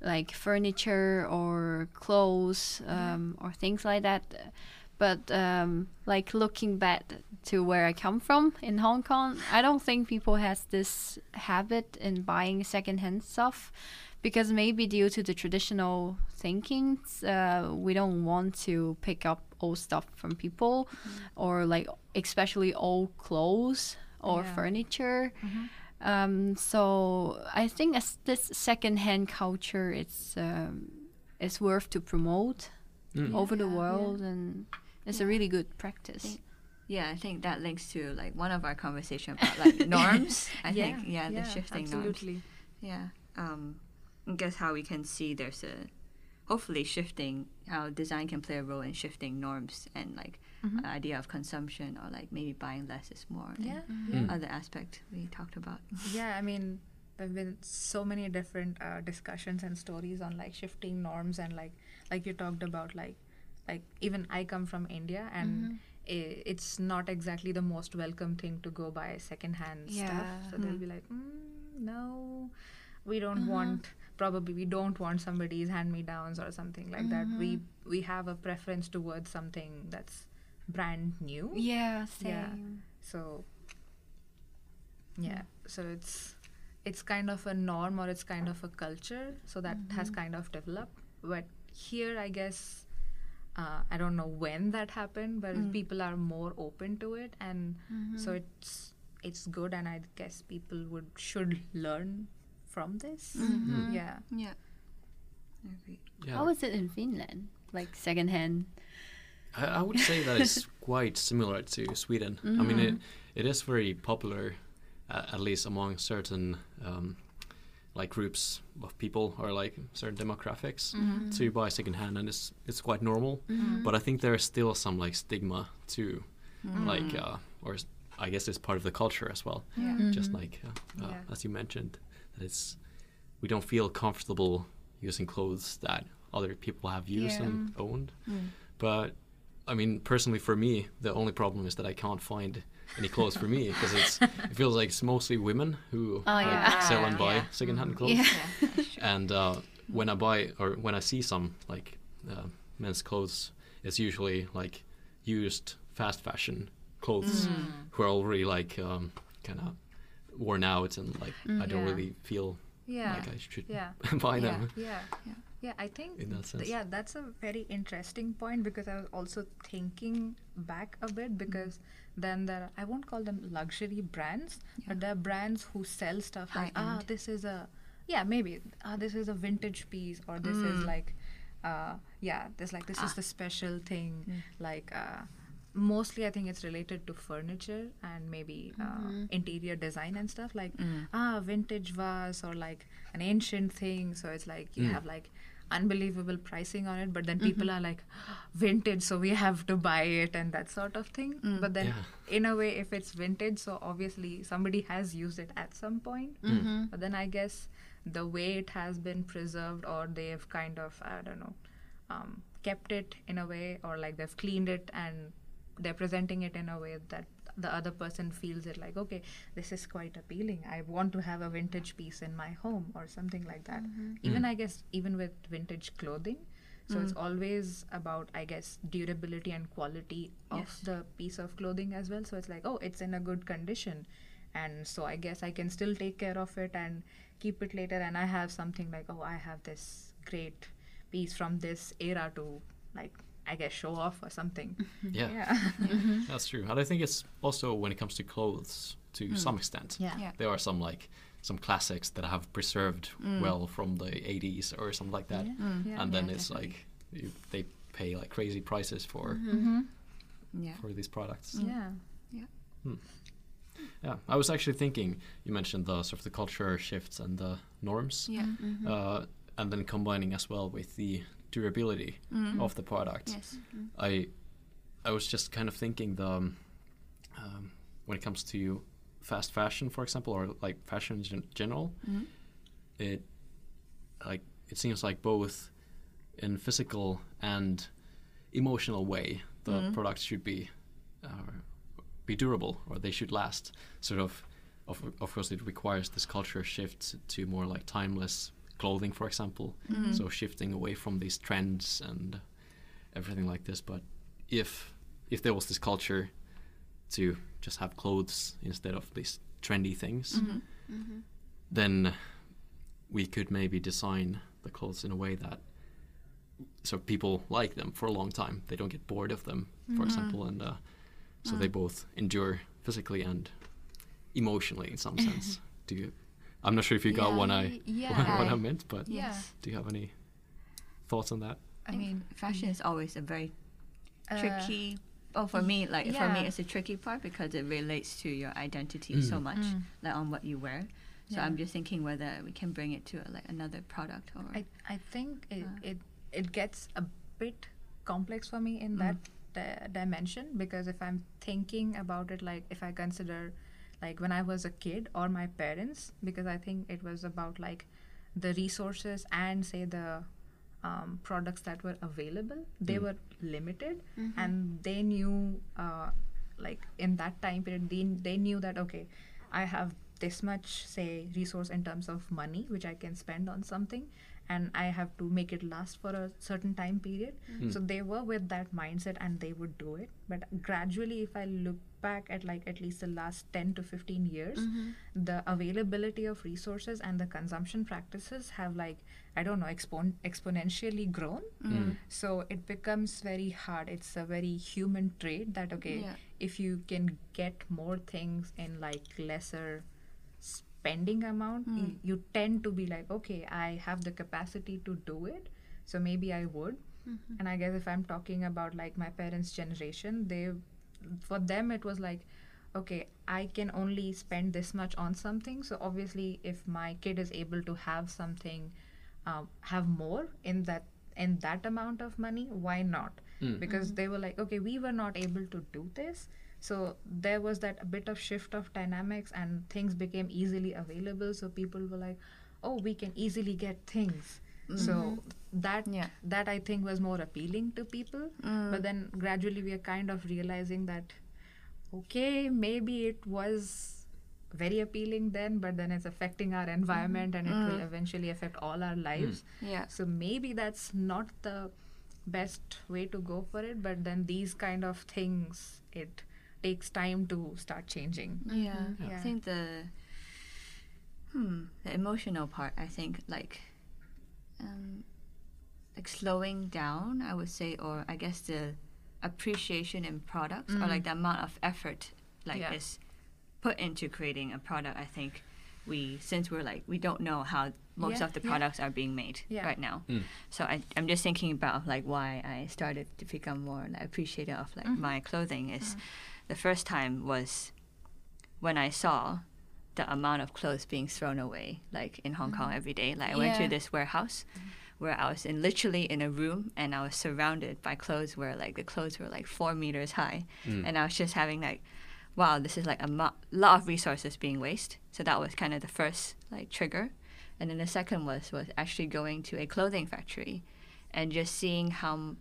like furniture or clothes um, or things like that. But um, like looking back to where I come from in Hong Kong, I don't think people has this habit in buying secondhand stuff because maybe due to the traditional thinking, uh, we don't want to pick up old stuff from people or like especially old clothes or Yeah. furniture. Um, so I think as this secondhand culture, it's um, it's worth to promote Mm. over the Yeah, yeah. world, and it's a really good practice. Yeah, I think that links to like one of our conversation about like norms. I yeah, think yeah, the shifting norms. absolutely. Yeah. Um, I guess how we can see there's a hopefully shifting how design can play a role in shifting norms and like Mhm. idea of consumption or like maybe buying less is more. Yeah, Mm. yeah. Other aspect we talked about. Yeah, I mean, there've been so many different uh, discussions and stories on like shifting norms and like like you talked about like like even I come from India and i- it's not exactly the most welcome thing to go buy secondhand Yeah. stuff. So they'll Mm. be like, mm, no, we don't want. Probably we don't want somebody's hand me downs or something like that. We we have a preference towards something that's brand new. Yeah, Yeah. same. So yeah, so it's it's kind of a norm or it's kind of a culture, so that has mm-hmm. kind of developed. But here, I guess uh, I don't know when that happened, but mm. people are more open to it, and mm-hmm. so it's it's good, and I guess people would should learn from this. Mm-hmm. Yeah. Yeah. I agree. Yeah. How is it in Finland? Like secondhand? I, I would say that it's quite similar to Sweden. I mean, it, it is very popular, uh, at least among certain um, like groups of people or like certain demographics to buy secondhand, and it's it's quite normal. But I think there's still some like stigma too, like uh, or I guess it's part of the culture as well. Yeah. Just like uh, uh, Yeah. as you mentioned, that it's we don't feel comfortable using clothes that other people have used Yeah. and owned. But I mean, personally, for me, the only problem is that I can't find any clothes for me because it's it feels like it's mostly women who Oh, like, yeah. sell and buy Yeah. secondhand clothes. Yeah. Yeah. that's true. And uh, when I buy or when I see some like uh, men's clothes, it's usually like used fast fashion clothes who are already like um, kind of worn out and like I don't Yeah. really feel Yeah. like I should Yeah. buy Yeah. them. Yeah. Yeah. Yeah, I think In that th- sense. yeah, that's a very interesting point because I was also thinking back a bit because then there are, I won't call them luxury brands, but there are brands who sell stuff like ah this is a yeah maybe ah this is a vintage piece or this is like uh yeah this like this is the special thing. Like uh mostly i think it's related to furniture and maybe uh, interior design and stuff like ah vintage vase or like an ancient thing. So it's like you have like unbelievable pricing on it but then people mm-hmm. are like vintage so we have to buy it and that sort of thing. Mm. But then Yeah. in a way if it's vintage so obviously somebody has used it at some point. Mm. Mm-hmm. But then i guess the way it has been preserved or they've kind of i don't know um, kept it in a way or like they've cleaned it and they're presenting it in a way that the other person feels it like okay this is quite appealing. I want to have a vintage piece in my home or something like that. Mm-hmm. Even hmm. i guess even with vintage clothing. So it's hmm. always about i guess durability and quality of Yes. the piece of clothing as well. So it's like oh it's in a good condition. And so i guess i can still take care of it and keep it later. And i have something like oh i have this great piece from this era to like i guess show off or something. Mm-hmm. Yeah, yeah. Mm-hmm. That's true. And I think it's also when it comes to clothes to mm. some extent. yeah. Yeah. There are some like some classics that have preserved mm. well from the 80s or something like that. Yeah, mm. and then yeah, it's definitely. like you, they pay like crazy prices for mm-hmm. Yeah. for these products. yeah. Yeah, hmm. Yeah, I was actually thinking you mentioned the sort of the culture shifts and the norms, Yeah. uh, and then combining as well with the durability of the product. Yes. I I was just kind of thinking the um, um, when it comes to fast fashion, for example, or like fashion in gen- general, it like it seems like both in physical and emotional way the products should be uh, be durable or they should last. Sort of, of, of course, it requires this culture shift to more like timeless clothing, for example. Mm-hmm. So shifting away from these trends and everything like this. But if if there was this culture to just have clothes instead of these trendy things, Mm-hmm. then we could maybe design the clothes in a way that so people like them for a long time. They don't get bored of them, for example, and uh, so they both endure physically and emotionally in some sense. Do you? I'm not sure if you got Yeah, what I y- yeah. what I I- meant, but Yeah. Yes. do you have any thoughts on that? I mean, fashion is always a very uh, tricky. Oh, for me, like for me, it's a tricky part because it relates to your identity so Mm. much, Mm. like on what you wear. So Yeah. I'm just thinking whether we can bring it to like another product or. I, I think it, Uh. it it gets a bit complex for me in Mm. that di- dimension because if I'm thinking about it like if I consider like when I was a kid or my parents because I think it was about like the resources and say the um, products that were available they Mm. were limited. And they knew uh, like in that time period they, they knew that okay i have this much say resource in terms of money which i can spend on something and i have to make it last for a certain time period Mm. so they were with that mindset and they would do it but gradually if i look back at like at least the last 10 to 15 years the availability of resources and the consumption practices have like i don't know expon- exponentially grown Mm. so it becomes very hard it's a very human trait that okay Yeah. if you can get more things in like lesser spending amount Mm. you, you tend to be like okay i have the capacity to do it so maybe i would and i guess if i'm talking about like my parents generation they for them it was like okay i can only spend this much on something so obviously if my kid is able to have something um, have more in that in that amount of money why not Mm. because they were like okay we were not able to do this so there was that a bit of shift of dynamics and things became easily available so people were like oh we can easily get things so that Yeah. that i think was more appealing to people Mm. but then gradually we are kind of realizing that okay maybe it was very appealing then but then it's affecting our environment and it will Mm. eventually affect all our lives Yeah. so maybe that's not the best way to go for it but then these kind of things it takes time to start changing Yeah. Yeah. I think the hmm the emotional part. I think like um, like slowing down. I would say, or I guess the appreciation in products or like the amount of effort like Yeah. is put into creating a product. I think we since we're like we don't know how most Yeah, of the yeah. products are being made Yeah. right now. Mm. So I, I'm just thinking about like why I started to become more like appreciative of like Mhm. my clothing is the first time was when I saw the amount of clothes being thrown away like in Hong Kong every day. Like I went to this warehouse where I was in literally in a room and I was surrounded by clothes where like the clothes were like four meters high. Mm. and I was just having like wow this is like a mo- lot of resources being wasted so that was kind of the first like trigger. And then the second was was actually going to a clothing factory and just seeing how m-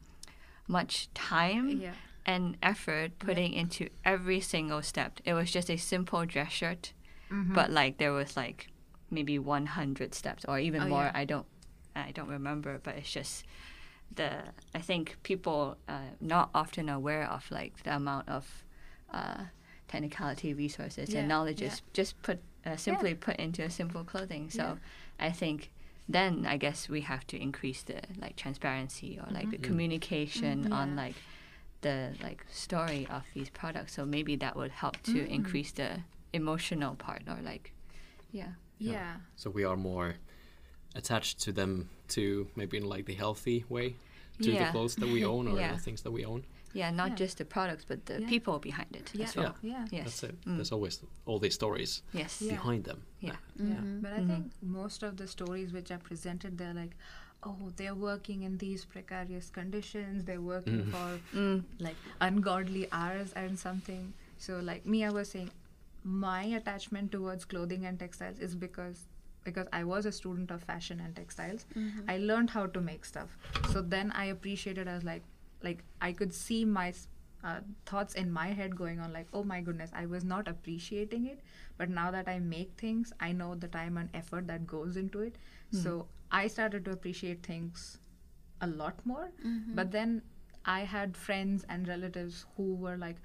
much time yeah and effort putting into every single step it was just a simple dress shirt Mm-hmm. but like there was like maybe 100 steps or even Oh, more yeah. i don't i don't remember but it's just the i think people uh, not often aware of like the amount of uh, technicality resources Yeah, and knowledge yeah. is just put uh, simply put into a simple clothing so Yeah. i think then i guess we have to increase the like transparency or like the Mhm. communication Mhm. on Yeah. like the like story of these products so maybe that would help to Mhm. increase the emotional part or like yeah Yeah. yeah So we are more attached to them to maybe in like the healthy way to the clothes that we own or Yeah. the things that we own. yeah not Yeah. just the products but the Yeah. people behind it yeah as well yeah yes That's it. Mm. There's always all these stories yes Yeah. behind them. Yeah. Yeah, Mhm. but I Mhm. think most of the stories which are presented, they're like, oh, they're working in these precarious conditions. They're working Mhm. for mm. like ungodly hours and something. So like me, I was saying, my attachment towards clothing and textiles is because because I was a student of fashion and textiles. Mm-hmm. I learned how to make stuff. So then I appreciated as like like I could see my uh, thoughts in my head going on like oh my goodness i was not appreciating it but now that i make things i know the time and effort that goes into it so i started to appreciate things a lot more. Mm-hmm. But then i had friends and relatives who were like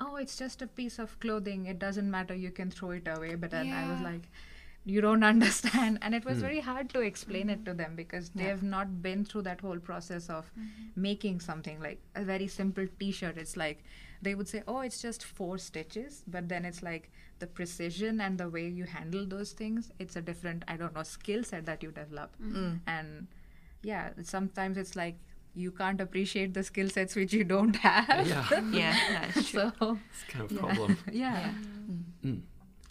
oh it's just a piece of clothing. It doesn't matter. You can throw it away. But then i was like you don't understand. And it was hmm. very hard to explain it to them because they have not been through that whole process of mm-hmm. making something like a very simple t-shirt. It's like they would say oh it's just four stitches. But then it's like the precision and the way you handle those things it's a different i don't know skill set that you develop and yeah sometimes it's like you can't appreciate the skill sets which you don't have Yeah, Yeah, that's true. so it's kind of a yeah. problem. yeah Mm.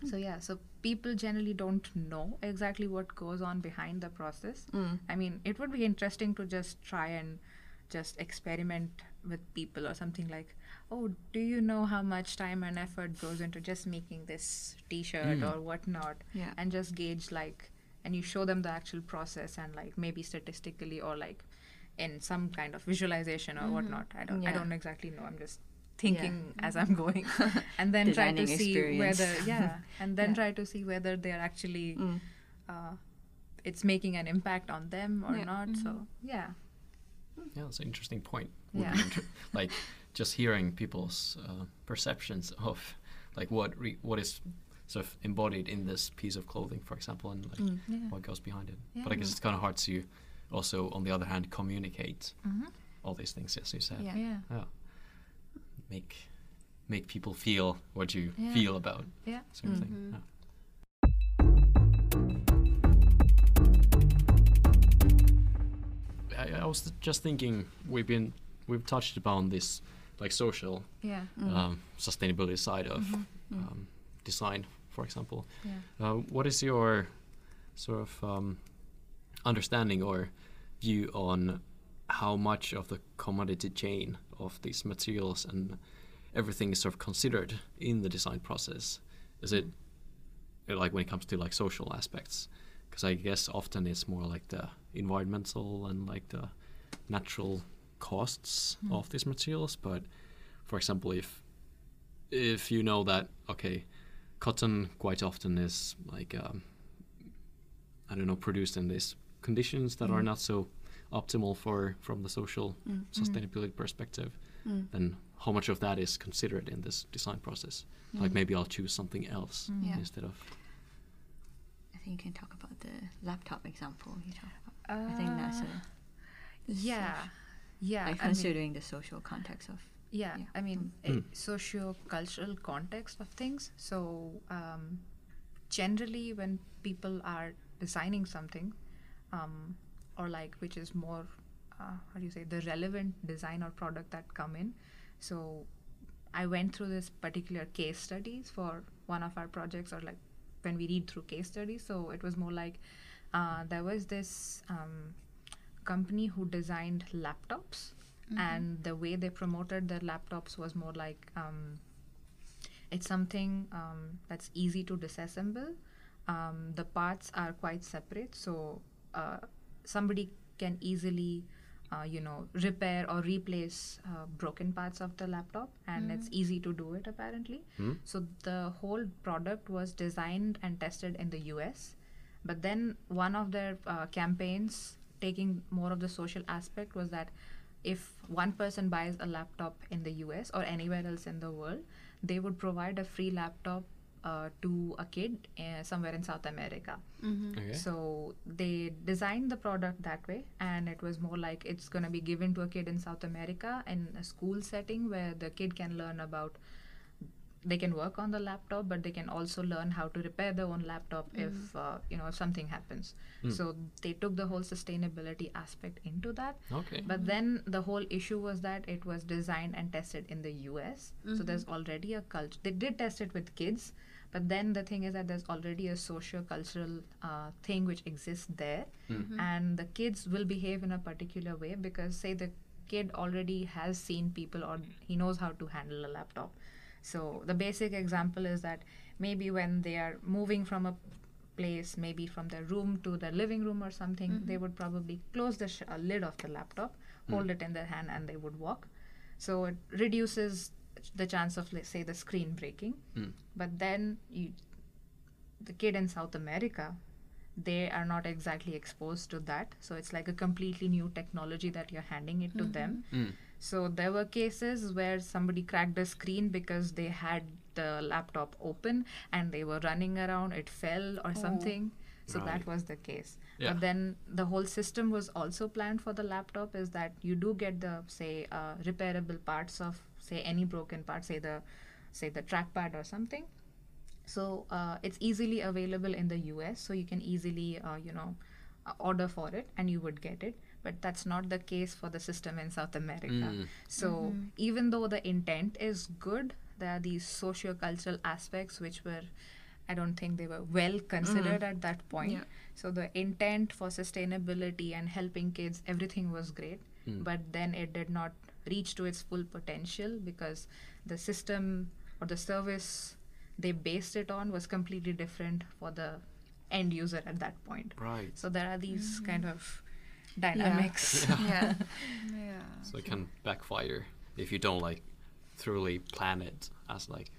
so yeah so people generally don't know exactly what goes on behind the process Mm. i mean it would be interesting to just try and just experiment with people or something like oh do you know how much time and effort goes into just making this t-shirt Mm. or whatnot Yeah. and just gauge like and you show them the actual process and like maybe statistically or like in some kind of visualization or whatnot i don't i don't exactly know i'm just thinking as i'm going and then try to Designing see experience. whether yeah and then Yeah. try to see whether they're actually Mm. uh, it's making an impact on them or Yeah. not so yeah Yeah, that's an interesting point. Would Yeah. inter- like just hearing people's uh, perceptions of like what re- what is sort of embodied in this piece of clothing, for example, and like Mm. yeah what goes behind it. Yeah. But I guess it's kind of hard to also, on the other hand, communicate Mhm. all these things, as you said. Yeah. yeah Yeah. Make make people feel what you Yeah. feel about yeah certain thing. Mhm. Yeah. I, I was just thinking we've been we've touched upon this like social yeah Mm. um, sustainability side of Mhm. Mm. um, design, for example. yeah Uh, what is your sort of um, understanding or view on how much of the commodity chain of these materials and everything is sort of considered in the design process? Is it uh, like when it comes to like social aspects? Because I guess often it's more like the environmental and like the natural costs Mm. of these materials. But for example, if if you know that okay, cotton quite often is like um, I don't know produced in these conditions that are Mm. not so optimal for from the social Mm. sustainability perspective, Mm. then how much of that is considered in this design process? Like Mm. maybe I'll choose something else Mm. Yeah. instead of I think you can talk about the laptop example you talked about. I think that's Uh, a yeah yeah like I mean- considering the social context of yeah, Yeah. i mean Mm. a socio-cultural context of things so um, generally when people are designing something um, or like which is more uh, how do you say the relevant design or product that come in so i went through this particular case studies for one of our projects or like when we read through case studies so it was more like uh, there was this um, company who designed laptops and the way they promoted their laptops was more like um, it's something um, that's easy to disassemble. Um, the parts are quite separate so uh, somebody can easily uh, you know repair or replace uh, broken parts of the laptop and it's easy to do it apparently. Hmm? so the whole product was designed and tested in the us but then one of their uh, campaigns taking more of the social aspect was that if one person buys a laptop in the US or anywhere else in the world, they would provide a free laptop uh, to a kid uh, somewhere in South America. Mm-hmm. okay. So they designed the product that way, and it was more like it's going to be given to a kid in South America in a school setting where the kid can learn about. They can work on the laptop, but they can also learn how to repair their own laptop if uh, you know if something happens. Mm. So they took the whole sustainability aspect into that. okay. But then the whole issue was that it was designed and tested in the US. So there's already a culture. They did test it with kids, but then the thing is that there's already a socio cultural uh, thing which exists there. Mm. And the kids will behave in a particular way because, say, the kid already has seen people or he knows how to handle a laptop. So the basic example is that maybe when they are moving from a place, maybe from their room to their living room or something, they would probably close the sh- uh, lid of the laptop, hold it in their hand, and they would walk. so it reduces the chance of let's say the screen breaking Mm. but then you the kid in south america they are not exactly exposed to that so it's like a completely new technology that you're handing it to them Mm. So there were cases where somebody cracked a screen because they had the laptop open and they were running around it fell or something. So Right. that was the case. Yeah. but then the whole system was also planned for the laptop is that you do get the say uh, repairable parts of say any broken part say the say the trackpad or something. So uh, it's easily available in the us so you can easily uh, you know uh, order for it and you would get it but that's not the case for the system in south america Mm. so even though the intent is good there are these socio-cultural aspects which were i don't think they were well considered at that point Yeah. so the intent for sustainability and helping kids everything was great Mm. but then it did not reach to its full potential because the system or the service they based it on was completely different for the end user at that point Right. so there are these kind of dynamics yeah. Yeah. So it can backfire if you don't like thoroughly plan it as like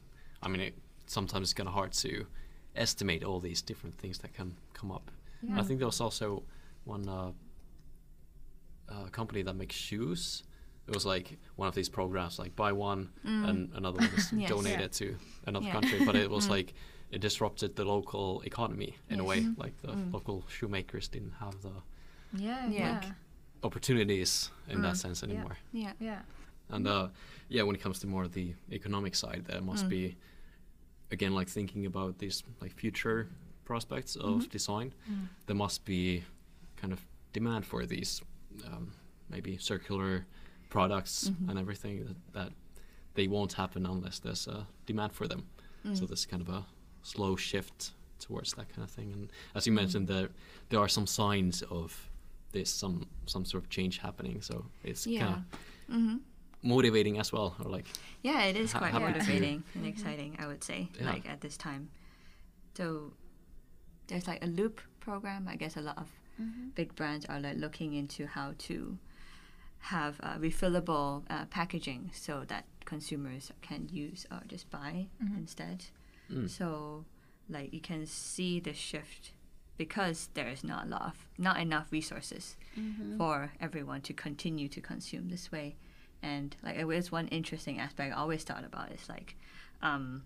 I mean it sometimes it's kind of hard to estimate all these different things that can come up. I think there was also one uh, uh, company that makes shoes. It was like one of these programs, like buy one and another one is Yes. donated to another Yeah. country. But it was like it disrupted the local economy in a way. Like the local shoemakers didn't have the yeah Yeah. yeah opportunities in that Mm. sense anymore. Yeah. yeah And uh, yeah, when it comes to more of the economic side, there must be again like thinking about these like future prospects of design. There must be kind of demand for these um, maybe circular products and everything that, that they won't happen unless there's a demand for them. So there's kind of a slow shift towards that kind of thing. And as you mentioned, there there are some signs of this, some some sort of change happening. So it's kind Yeah. of hmm motivating as well, or like Yeah, it is Ha- quite happy to- motivating and exciting, I would say, Yeah. like at this time. So there's like a loop program. I guess a lot of big brands are like looking into how to have uh, refillable uh, packaging so that consumers can use or just buy instead. Mm. So like you can see the shift because there is not a lot of not enough resources for everyone to continue to consume this way. And like it was one interesting aspect I always thought about is like um,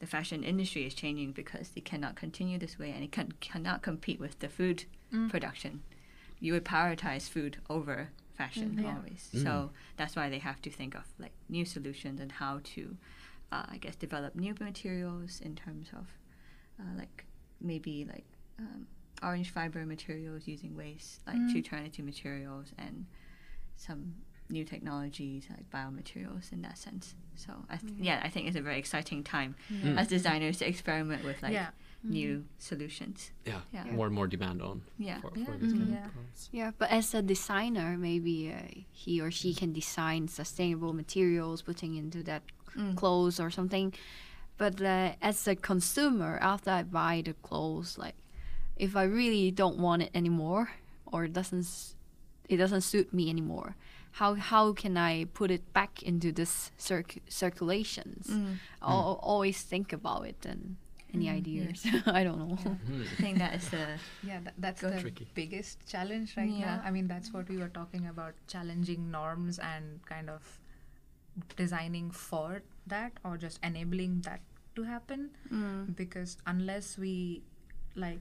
the fashion industry is changing because they cannot continue this way and it can, cannot compete with the food production. You would prioritize food over fashion Mm, yeah. always. Mm. So that's why they have to think of like new solutions and how to, uh, I guess, develop new materials in terms of uh, like maybe like um, orange fiber materials using waste like to turn into materials and some new technologies like biomaterials in that sense. So I th- yeah, I think it's a very exciting time Mm. as designers to experiment with like Yeah. new solutions. yeah, Yeah. more and more demand on Yeah. for, Yeah. for these kind Mhm. Yeah. Yeah, but as a designer, maybe uh, he or she can design sustainable materials, putting into that Mm. clothes or something. But uh, as a consumer, after I buy the clothes, like if I really don't want it anymore, or it doesn't, it doesn't suit me anymore, how how can I put it back into this circ- circulations? Mm. I'll always think about it and any ideas. I don't know. Hmm. I think that is the yeah that, that's the Tricky. biggest challenge right Yeah. now i mean that's what we were talking about challenging norms and kind of designing for that or just enabling that to happen mm. because unless we like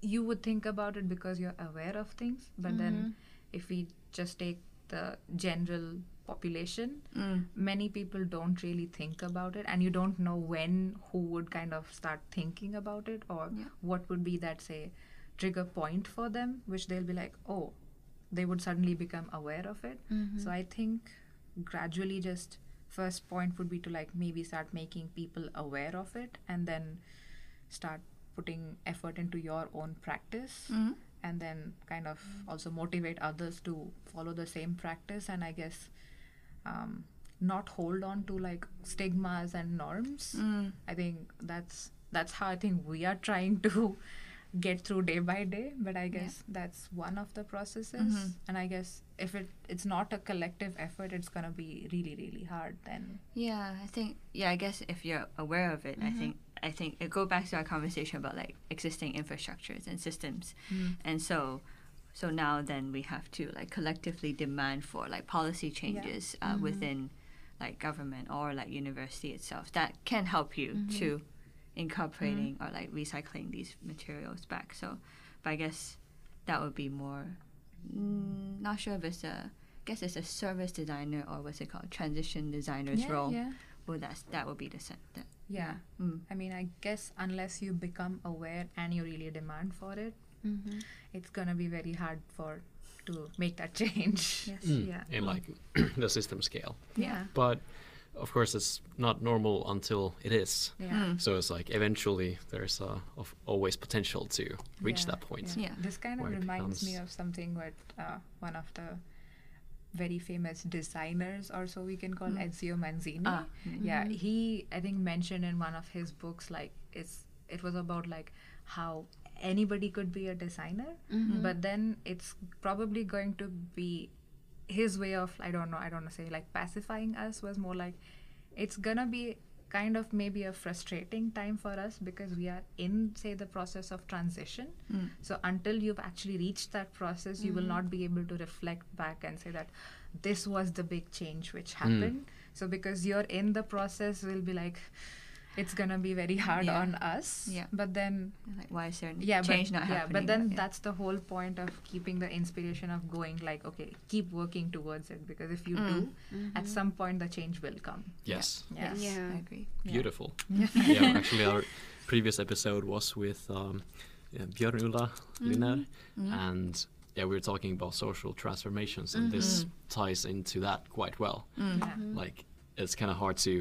you would think about it because you're aware of things but then if we just take the general population Mm. many people don't really think about it and you don't know when who would kind of start thinking about it or Yeah. what would be that say trigger point for them which they'll be like oh they would suddenly become aware of it so i think gradually just first point would be to like maybe start making people aware of it and then start putting effort into your own practice Mm. and then kind of also motivate others to follow the same practice and i guess um, not hold on to like stigmas and norms Mm. i think that's that's how i think we are trying to get through day by day but i Yeah. guess that's one of the processes Mhm. and i guess if it it's not a collective effort it's going to be really really hard then Yeah, I think yeah, I guess if you're aware of it, I Mhm. think I think it go back to our conversation about like existing infrastructures and systems. And so so now then we have to like collectively demand for like policy changes uh, Mhm. within like government or like university itself that can help you Mhm. to incorporating or like recycling these materials back. So, but I guess that would be more. Mm, not sure if it's a. guess it's a service designer or what's it called transition designer's yeah, role. yeah Well, that's that would be the sen- that, yeah Mm. i mean i guess unless you become aware and you really demand for it Mm-hmm. it's going to be very hard for to make that change Yes. Mm, yeah in like the system scale. yeah But of course, it's not normal until it is. yeah Mm. So it's like eventually there's uh, of always potential to reach Yeah, that point. Yeah. This kind of Where it reminds me of something what uh, one of the very famous designers, or so we can call Mm. Ezio Manzini. Ah, mm. Yeah, he I think mentioned in one of his books like it's it was about like how anybody could be a designer, Mhm. but then it's probably going to be his way of I don't know I don't know say like pacifying us was more like it's gonna be kind of maybe a frustrating time for us because we are in say the process of transition Mm. so until you've actually reached that process you will Mhm. not be able to reflect back and say that this was the big change which happened so because you're in the process will be like it's gonna be very hard Yeah. on us Yeah. but then Like why is there yeah change but, not yeah happening? but then yeah. that's the whole point of keeping the inspiration of going like okay keep working towards it because if you Mm. do at Mhm. some point the change will come Yes. yes Yeah. I agree. Beautiful. Yeah. yeah, actually, our previous episode was with um, yeah, Björn Ulla Linner, Mhm. and yeah, we were talking about social transformations, and this Mhm. ties into that quite well. Mm. Yeah. Mhm. Like, it's kind of hard to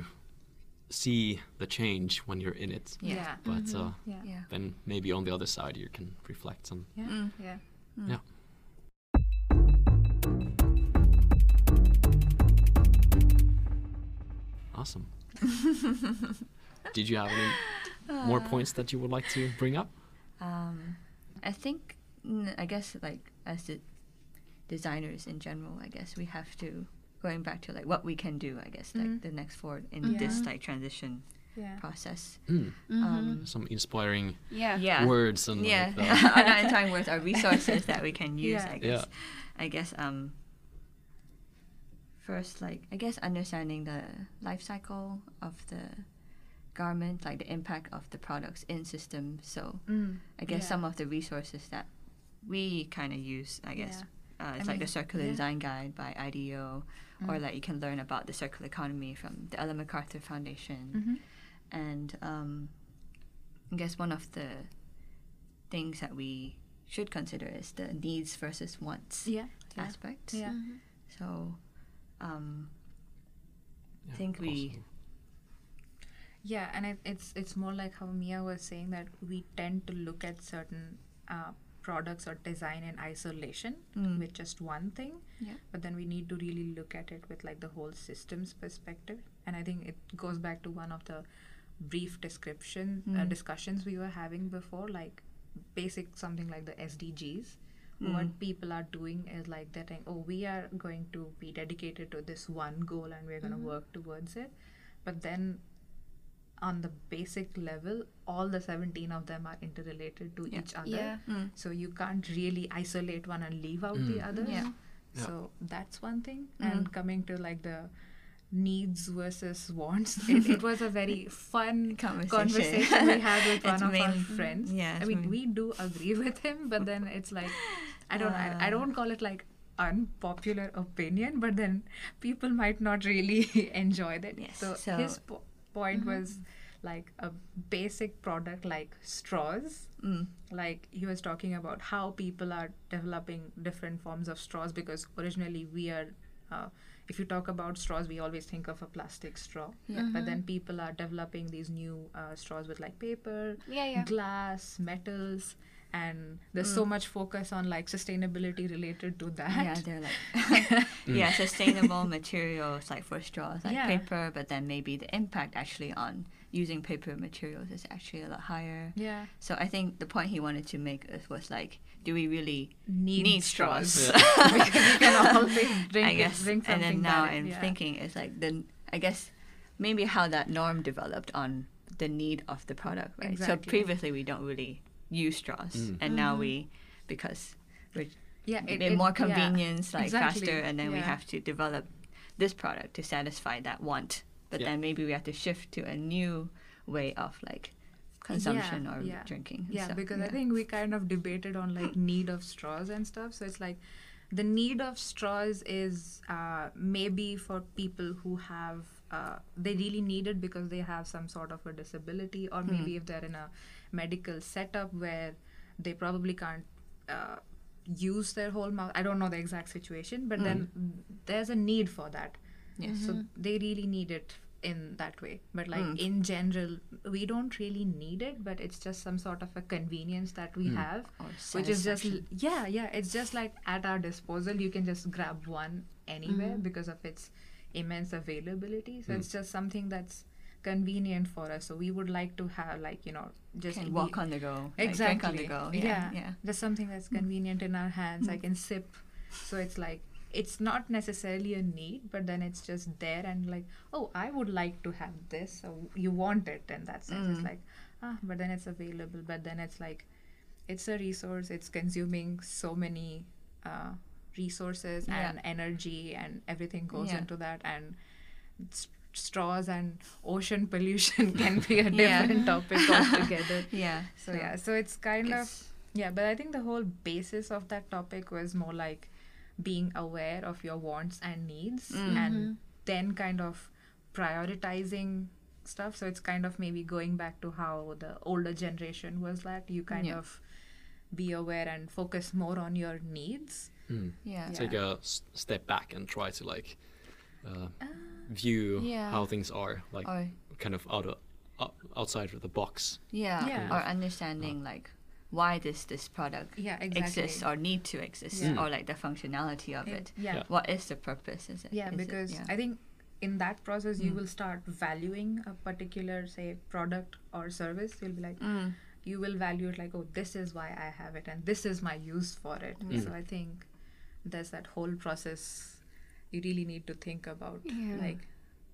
see the change when you're in it, Yeah. yeah but Mhm. uh, yeah Yeah. then maybe on the other side you can reflect on. yeah Mm. yeah Mm. Yeah. Awesome. Did you have any more points that you would like to bring up? Um, I think, mm, I guess, like as the designers in general, I guess we have to going back to like what we can do. I guess like Mhm. the next forward in this Mhm. like transition yeah process. Mm. Um, some inspiring yeah. yeah, words and yeah. like the- I'm not entering words are resources that we can use. Yeah. I guess. Yeah. I guess um. First, like I guess understanding the life cycle of the garment, like the impact of the products in system. So Mm, I guess yeah. some of the resources that we kind of use, I guess, uh, it's I like the Circular yeah. Design Guide by IDEO, or Mm. like you can learn about the circular economy from the Ellen MacArthur Foundation. Mhm. And um, I guess one of the things that we should consider is the needs versus wants yeah yeah aspect. yeah Mhm. So um, yeah, think we- awesome. Yeah, and it, it's it's more like how Mia was saying that we tend to look at certain uh, products or design in isolation Mm. with just one thing, Yeah. but then we need to really look at it with like the whole systems perspective. And I think it goes back to one of the brief description uh, Mm. discussions we were having before, like basic something like the SDGs. Mm. What people are doing is like they're saying, oh, we are going to be dedicated to this one goal and we're going to Mhm. work towards it. But then on the basic level, all the 17 of them are interrelated to Yeah. each other. Yeah. Mm. So you can't really isolate one and leave out the Mm. others. Yeah. Yeah. So that's one thing. Mhm. And coming to like the needs versus wants, it, it was a very fun Conversation. conversation we had with one It's of our friends. yeah, I mean, mainly- we do agree with him, but then it's like, I don't, I, I Uh. don't call it like unpopular opinion, but then people might not really enjoy that. Yes, So, so- his po- point Mhm. was like a basic product like straws Mm. like he was talking about how people are developing different forms of straws because originally we are uh, if you talk about straws we always think of a plastic straw Yeah. but then people are developing these new uh, straws with like paper Yeah, yeah. glass metals and there's so Mm. much focus on like sustainability related to that Yeah, they're like yeah, sustainable materials like for straws, like Yeah. paper, but then maybe the impact actually on using paper materials is actually a lot higher. Yeah. So I think the point he wanted to make was like, do we really Need, Need straws. straws. because you can always drink, I it- guess. drink and then now bad. I'm yeah. thinking it's like the I guess maybe how that norm developed on the need of the product, right? So previously we don't really use straws, Mm. and now we because we're yeah, it, it- more yeah. convenience, like Exactly, faster, and then we have to develop this product to satisfy that want. But Yeah. then maybe we have to shift to a new way of like consumption or yeah. drinking. and Yeah, stuff. because I think we kind of debated on like need of straws and stuff. So it's like the need of straws is uh, maybe for people who have uh, they really need it because they have some sort of a disability, or maybe if they're in a medical setup where they probably can't. Uh, use their whole mouth i don't know the exact situation but then there's a need for that Yes. so they really need it in that way but like Mm. in general we don't really need it but it's just some sort of a convenience that we have which is just yeah yeah it's just like at our disposal you can just grab one anywhere Mm-hmm. because of its immense availability so Mm. it's just something that's convenient for us so we would like to have like you know just can walk on the go, like, exactly drink on the go. yeah, Yeah, yeah. just something that's convenient in our hands i can sip so it's like it's not necessarily a need but then it's just there and like oh i would like to have this so you want it in that sense it's Mm. like ah but then it's available but then it's like it's a resource it's consuming so many uh, resources Yeah. and energy and everything goes Yeah. into that and s- straws and ocean pollution can be a Yeah. different topic altogether Yeah. so yeah so it's kind of yeah but i think the whole basis of that topic was more like being aware of your wants and needs Mm. and then kind of prioritizing stuff so it's kind of maybe going back to how the older generation was like you kind Yeah. of be aware and focus more on your needs Mm. Yeah. Yeah. Take a s- step back and try to like uh, view yeah. how things are, like Or kind of out of o- outside of the box. yeah, Yeah. or understanding like why does this product yeah exactly exist or need to exist Yeah. or like the functionality of it. yeah Yeah. What is the purpose? Is it? yeah is it- because yeah. i think in that process you Mm. will start valuing a particular say product or service you'll be like Mm. you will value it like oh this is why i have it and this is my use for it Mm. so i think there's that whole process you really need to think about Yeah. like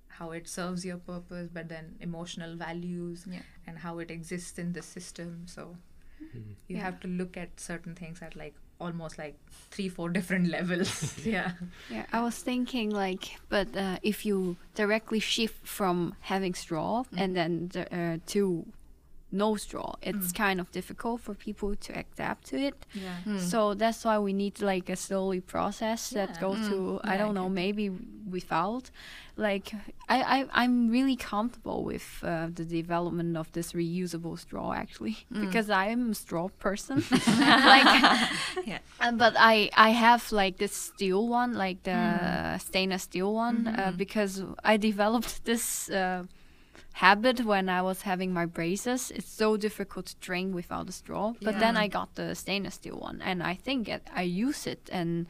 how it serves your purpose but then emotional values Yeah. and how it exists in the system so Mm. you Yeah. have to look at certain things at like almost like three four different levels yeah Yeah, I was thinking like, but uh, if you directly shift from having straw and then the, uh, to no straw, it's kind of difficult for people to adapt to it. yeah Mm. So that's why we need like a slowly process that Yeah. go Mm. to I Yeah, don't know exactly. maybe without like I, I I'm really comfortable with uh, the development of this reusable straw actually Mm. because I am a straw person like Yeah. uh, but I I have like this steel one like the Mm. stainless steel one uh, Mhm. because I developed this. Uh, habit when I was having my braces. It's so difficult to drink without a straw. But then I got the stainless steel one, and I think it, I use it, and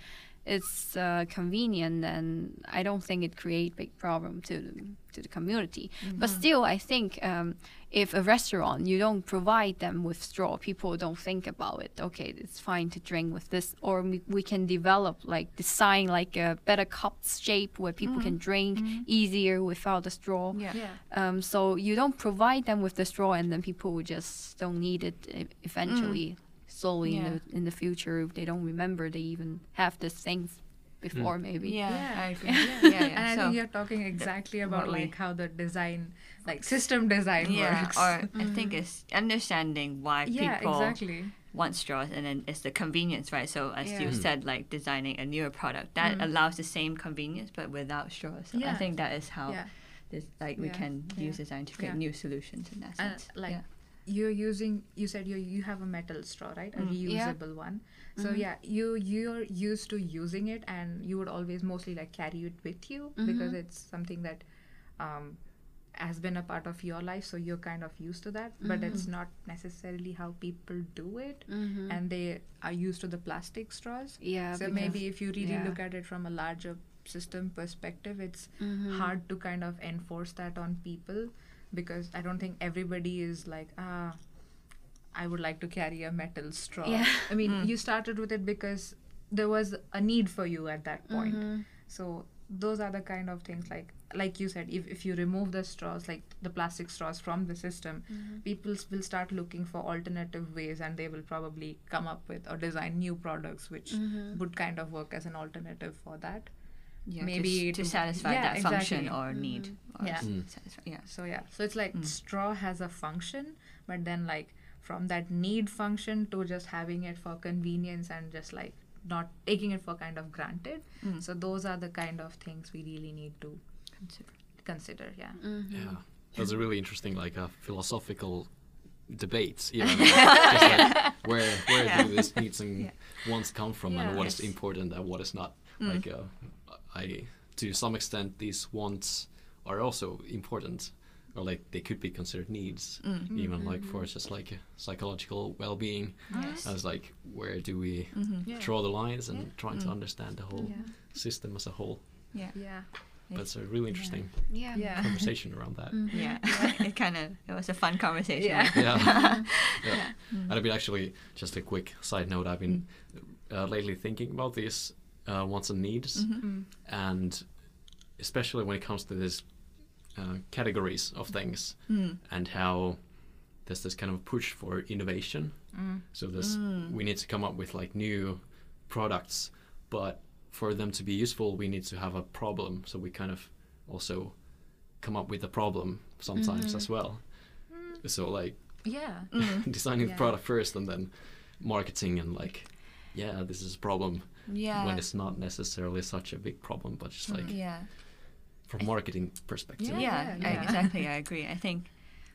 it's uh, convenient, and I don't think it create big problem to the, to the community. But still, I think um, if a restaurant you don't provide them with straw, people don't think about it. Okay, it's fine to drink with this, or we, we can develop like design like a better cup shape where people can drink easier without a straw. Yeah. yeah Um, so you don't provide them with the straw, and then people will just don't need it eventually. Slowly in, the, in the future, if they don't remember they even have these things before, maybe. Yeah, Yeah. I agree. Yeah. Yeah, yeah. and I think you're talking exactly about what like how the design, like system design yeah, works. or I think it's understanding why yeah, people exactly. want straws, and then it's the convenience, right? So as you Mm. said, like designing a newer product that allows the same convenience but without straws. So I think that is how Yeah, this, like we can Yeah. use design to create Yeah. new solutions in that and sense. like yeah. You're using. You said you you have a metal straw, right? A Mm. Yeah. reusable one. So yeah, you you're used to using it, and you would always mostly like carry it with you because it's something that. Um, has been a part of your life so you're kind of used to that but it's not necessarily how people do it Mm-hmm. and they are used to the plastic straws Yeah. so maybe if you really yeah. look at it from a larger system perspective it's Mhm. hard to kind of enforce that on people because I don't think everybody is like ah. I would like to carry a metal straw. Yeah. I mean, hmm. you started with it because there was a need for you at that point. Mm-hmm. So those are the kind of things like like you said, if, if you remove the straws, like the plastic straws from the system, mm-hmm. people will start looking for alternative ways and they will probably come up with or design new products which mm-hmm. would kind of work as an alternative for that. Yeah, Maybe to, to to- satisfy yeah, that function exactly. or need. Or Yeah. Mm. satisfy, yeah. So yeah, so it's like straw has a function, but then like from that need function to just having it for convenience and just like not taking it for kind of granted. Mm. So those are the kind of things we really need to consider. Consider, Yeah. Yeah, that's a really interesting, like a philosophical debate. Even just like where where Yeah. do these needs and Yeah. wants come from, Yeah. and what is Yes. important and what is not. Mm. Like, uh, I to some extent these wants are also important, or like they could be considered needs, Mm. even like for just like psychological well-being. Yes. As like where do we Mhm. Yeah. draw the lines and Yeah. trying to Mm. understand the whole Yeah. system as a whole. Yeah. Yeah. But it's a really interesting Yeah. Yeah. conversation around that. Yeah. it kind of it was a fun conversation. Yeah. yeah. yeah. Yeah. Mm. And I've been actually just a quick side note. I've been uh, lately thinking about these uh, wants and needs, Mhm. Mm. and especially when it comes to these uh, categories of things, Mm. and how there's this kind of push for innovation. Mm. So this Mm. we need to come up with like new products, but for them to be useful, we need to have a problem. So we kind of also come up with a problem sometimes as well. So like Yeah. Mm. designing Yeah. the product first and then marketing and like yeah this is a problem Yeah. when it's not necessarily such a big problem but just like yeah. from marketing perspective Yeah, Yeah, yeah, I- exactly. I agree. I think,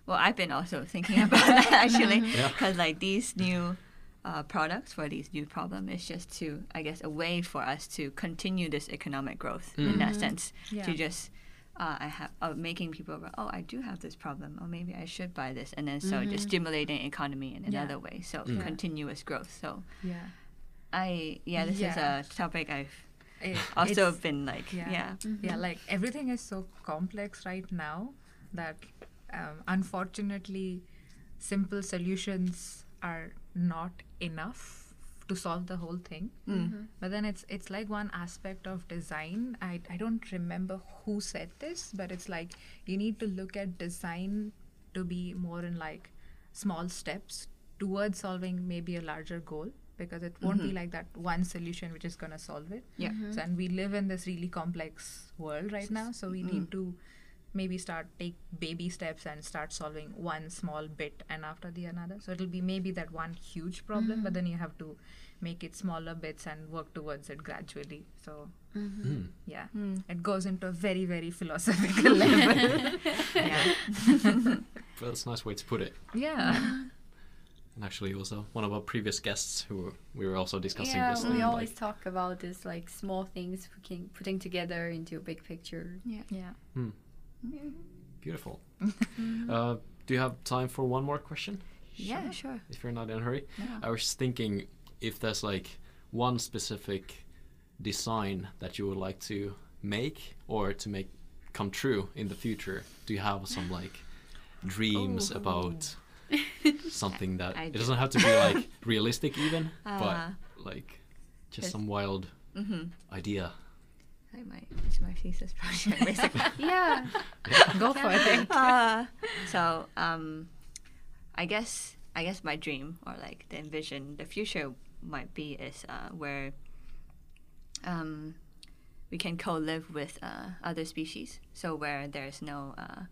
well, I've been also thinking about that actually, Yeah. because like these new uh, products for these new problem is just to, I guess, a way for us to continue this economic growth in that Mhm. sense. Yeah. To just, uh, I have uh, making people, go, oh, I do have this problem, or maybe I should buy this, and then so just stimulating economy in Yeah. another way. So Mm. continuous growth. So Yeah. I, yeah, this is a topic I've It- also it's- been like, yeah. yeah. yeah. Like everything is so complex right now that um, unfortunately simple solutions are not enough to solve the whole thing. Mm. but then it's it's like one aspect of design. I, I don't remember who said this but it's like you need to look at design to be more in like small steps towards solving maybe a larger goal because it won't be Mhm. like that one solution which is going to solve it Yeah. so, and we live in this really complex world right now so we Mm. need to maybe start take baby steps and start solving one small bit and after the another so it'll be maybe that one huge problem but then you have to make it smaller bits and work towards it gradually so Mm. yeah Mm. it goes into a very very philosophical level Yeah. but that's a nice way to put it yeah and actually it was uh, one of our previous guests who were, we were also discussing yeah, this we and, always like, talk about this like small things putting putting together into a big picture. Yeah. yeah hmm, beautiful uh, do you have time for one more question Yeah, sure. if you're not in a hurry Yeah. I was thinking if there's like one specific design that you would like to make or to make come true in the future. Do you have some like dreams Ooh. about something that it do. doesn't have to be like realistic even, Ah. but like just Yes. some wild Mm-hmm. idea. Like my, it's my thesis project, basically. Yeah. go for it uh, so, um, I guess, I guess my dream or like the envision, the future might be is uh, where um, we can co-live with uh, other species. So where there's no, uh,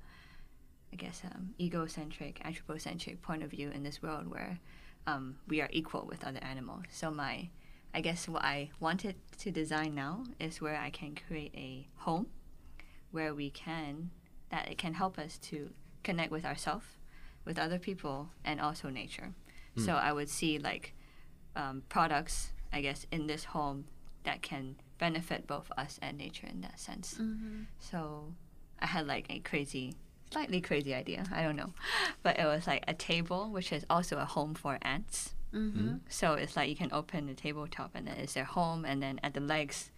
I guess, um, egocentric, anthropocentric point of view in this world where um, we are equal with other animals. So my, I guess what I wanted to design now is where I can create a home where we can that it can help us to connect with ourselves, with other people, and also nature. So I would see like um, products, I guess, in this home that can benefit both us and nature in that sense. So I had like a crazy, slightly crazy idea. I don't know, but it was like a table, which is also a home for ants. Mm-hmm. So it's like you can open the tabletop and then it's their home, and then at the legs,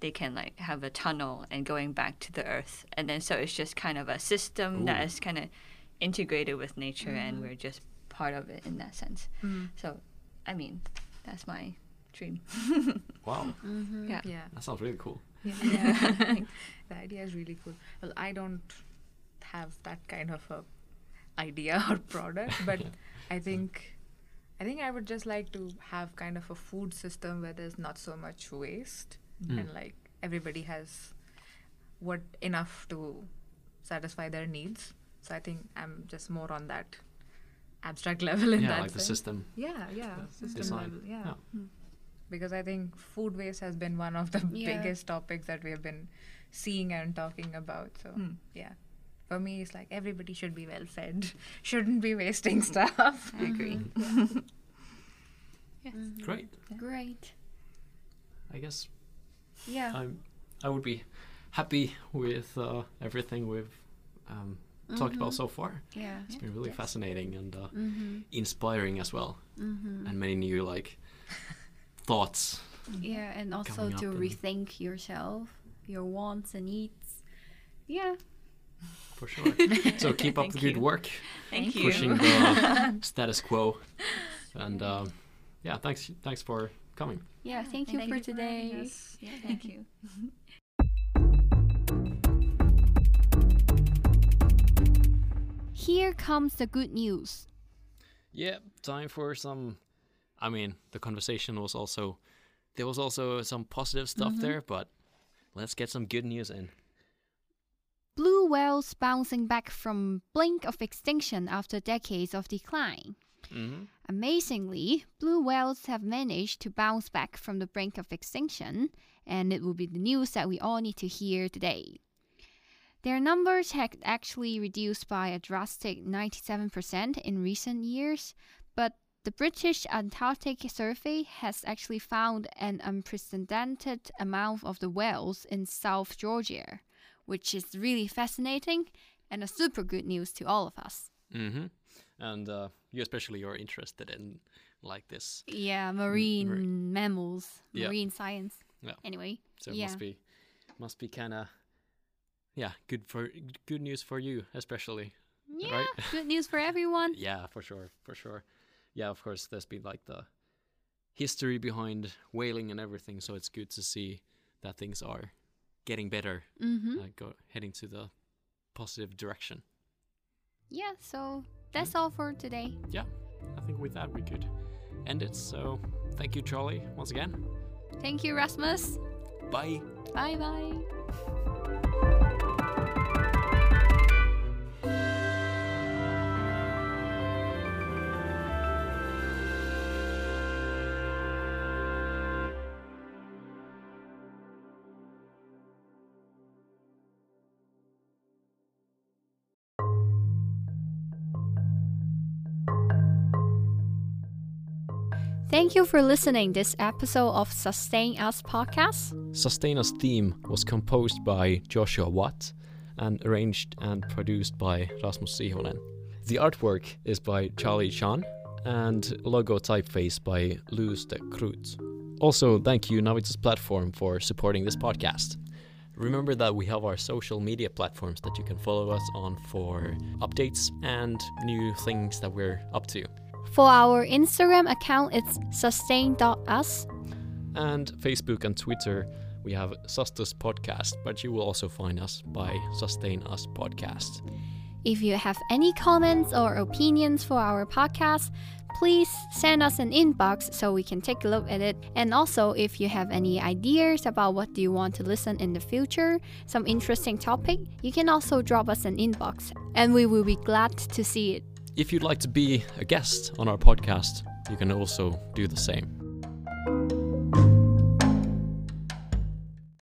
they can like have a tunnel and going back to the earth. And then so it's just kind of a system that Ooh. is kind of integrated with nature and we're just part of it in that sense. Mm. So, I mean, that's my dream. Wow, Yeah. Yeah. that sounds really cool. Yeah. yeah. the idea is really cool. Well, I don't have that kind of a idea or product, but I think I think I would just like to have kind of a food system where there's not so much waste Mm. and like everybody has what enough to satisfy their needs. So I think I'm just more on that abstract level in yeah, that like the system. Yeah, yeah, system design. level. Yeah. Yeah. Because I think food waste has been one of the Yeah. biggest topics that we have been seeing and talking about. So Mm. yeah. For me it's like everybody should be well fed. Shouldn't be wasting stuff. I agree. Yes. Great. Great. I guess Yeah. I'm. I would be happy with uh, everything we've um, talked about so far. Yeah. It's been really Yes. fascinating and uh, Mm-hmm. inspiring as well, Mm-hmm. and many new like thoughts. Yeah, and also to rethink yourself, your wants and needs. Yeah. For sure. so keep up the good you. work, Thank you. pushing the status quo, and um, yeah, thanks. Thanks for coming. Yeah. Thank you thank for you today. us. Yeah, thank you. Here comes the good news. Yeah, time for some. I mean, the conversation was also there was also some positive stuff Mhm. there, but let's get some good news in. Blue whales bouncing back from blink of extinction after decades of decline. hmm Amazingly, blue whales have managed to bounce back from the brink of extinction, and it will be the news that we all need to hear today. Their numbers had actually reduced by a drastic 97% in recent years, but the British Antarctic Survey has actually found an unprecedented amount of the whales in South Georgia, which is really fascinating and a super good news to all of us. hmm And uh, you especially are interested in like this, Yeah, marine mari- mammals, Yeah. marine science. Yeah. Anyway, so it yeah. must be must be kind of yeah good for good news for you especially. yeah, right? good news for everyone. Yeah, for sure, for sure. Yeah, of course, there's been like the history behind whaling and everything, so it's good to see that things are getting better, Mm-hmm. uh, go heading to the positive direction. Yeah, so that's all for today. Yeah, I think with that we could end it. So thank you, Charlie, once again. Thank you, Rasmus. Bye. Bye bye. Thank you for listening this episode of Sustain Us podcast. Sustain Us theme was composed by Joshua Watt and arranged and produced by Rasmus Sihonen. The artwork is by Charlie Chan and logo typeface by Luz de Cruz. Also, thank you Navitas platform for supporting this podcast. Remember that we have our social media platforms that you can follow us on for updates and new things that we're up to. For our Instagram account, it's sustain.us. And Facebook and Twitter, we have Sustus Podcast, but you will also find us by Sustain Us Podcast. If you have any comments or opinions for our podcast, please send us an inbox so we can take a look at it. And also, if you have any ideas about what do you want to listen in the future, some interesting topic, you can also drop us an inbox and we will be glad to see it. If you'd like to be a guest on our podcast, you can also do the same.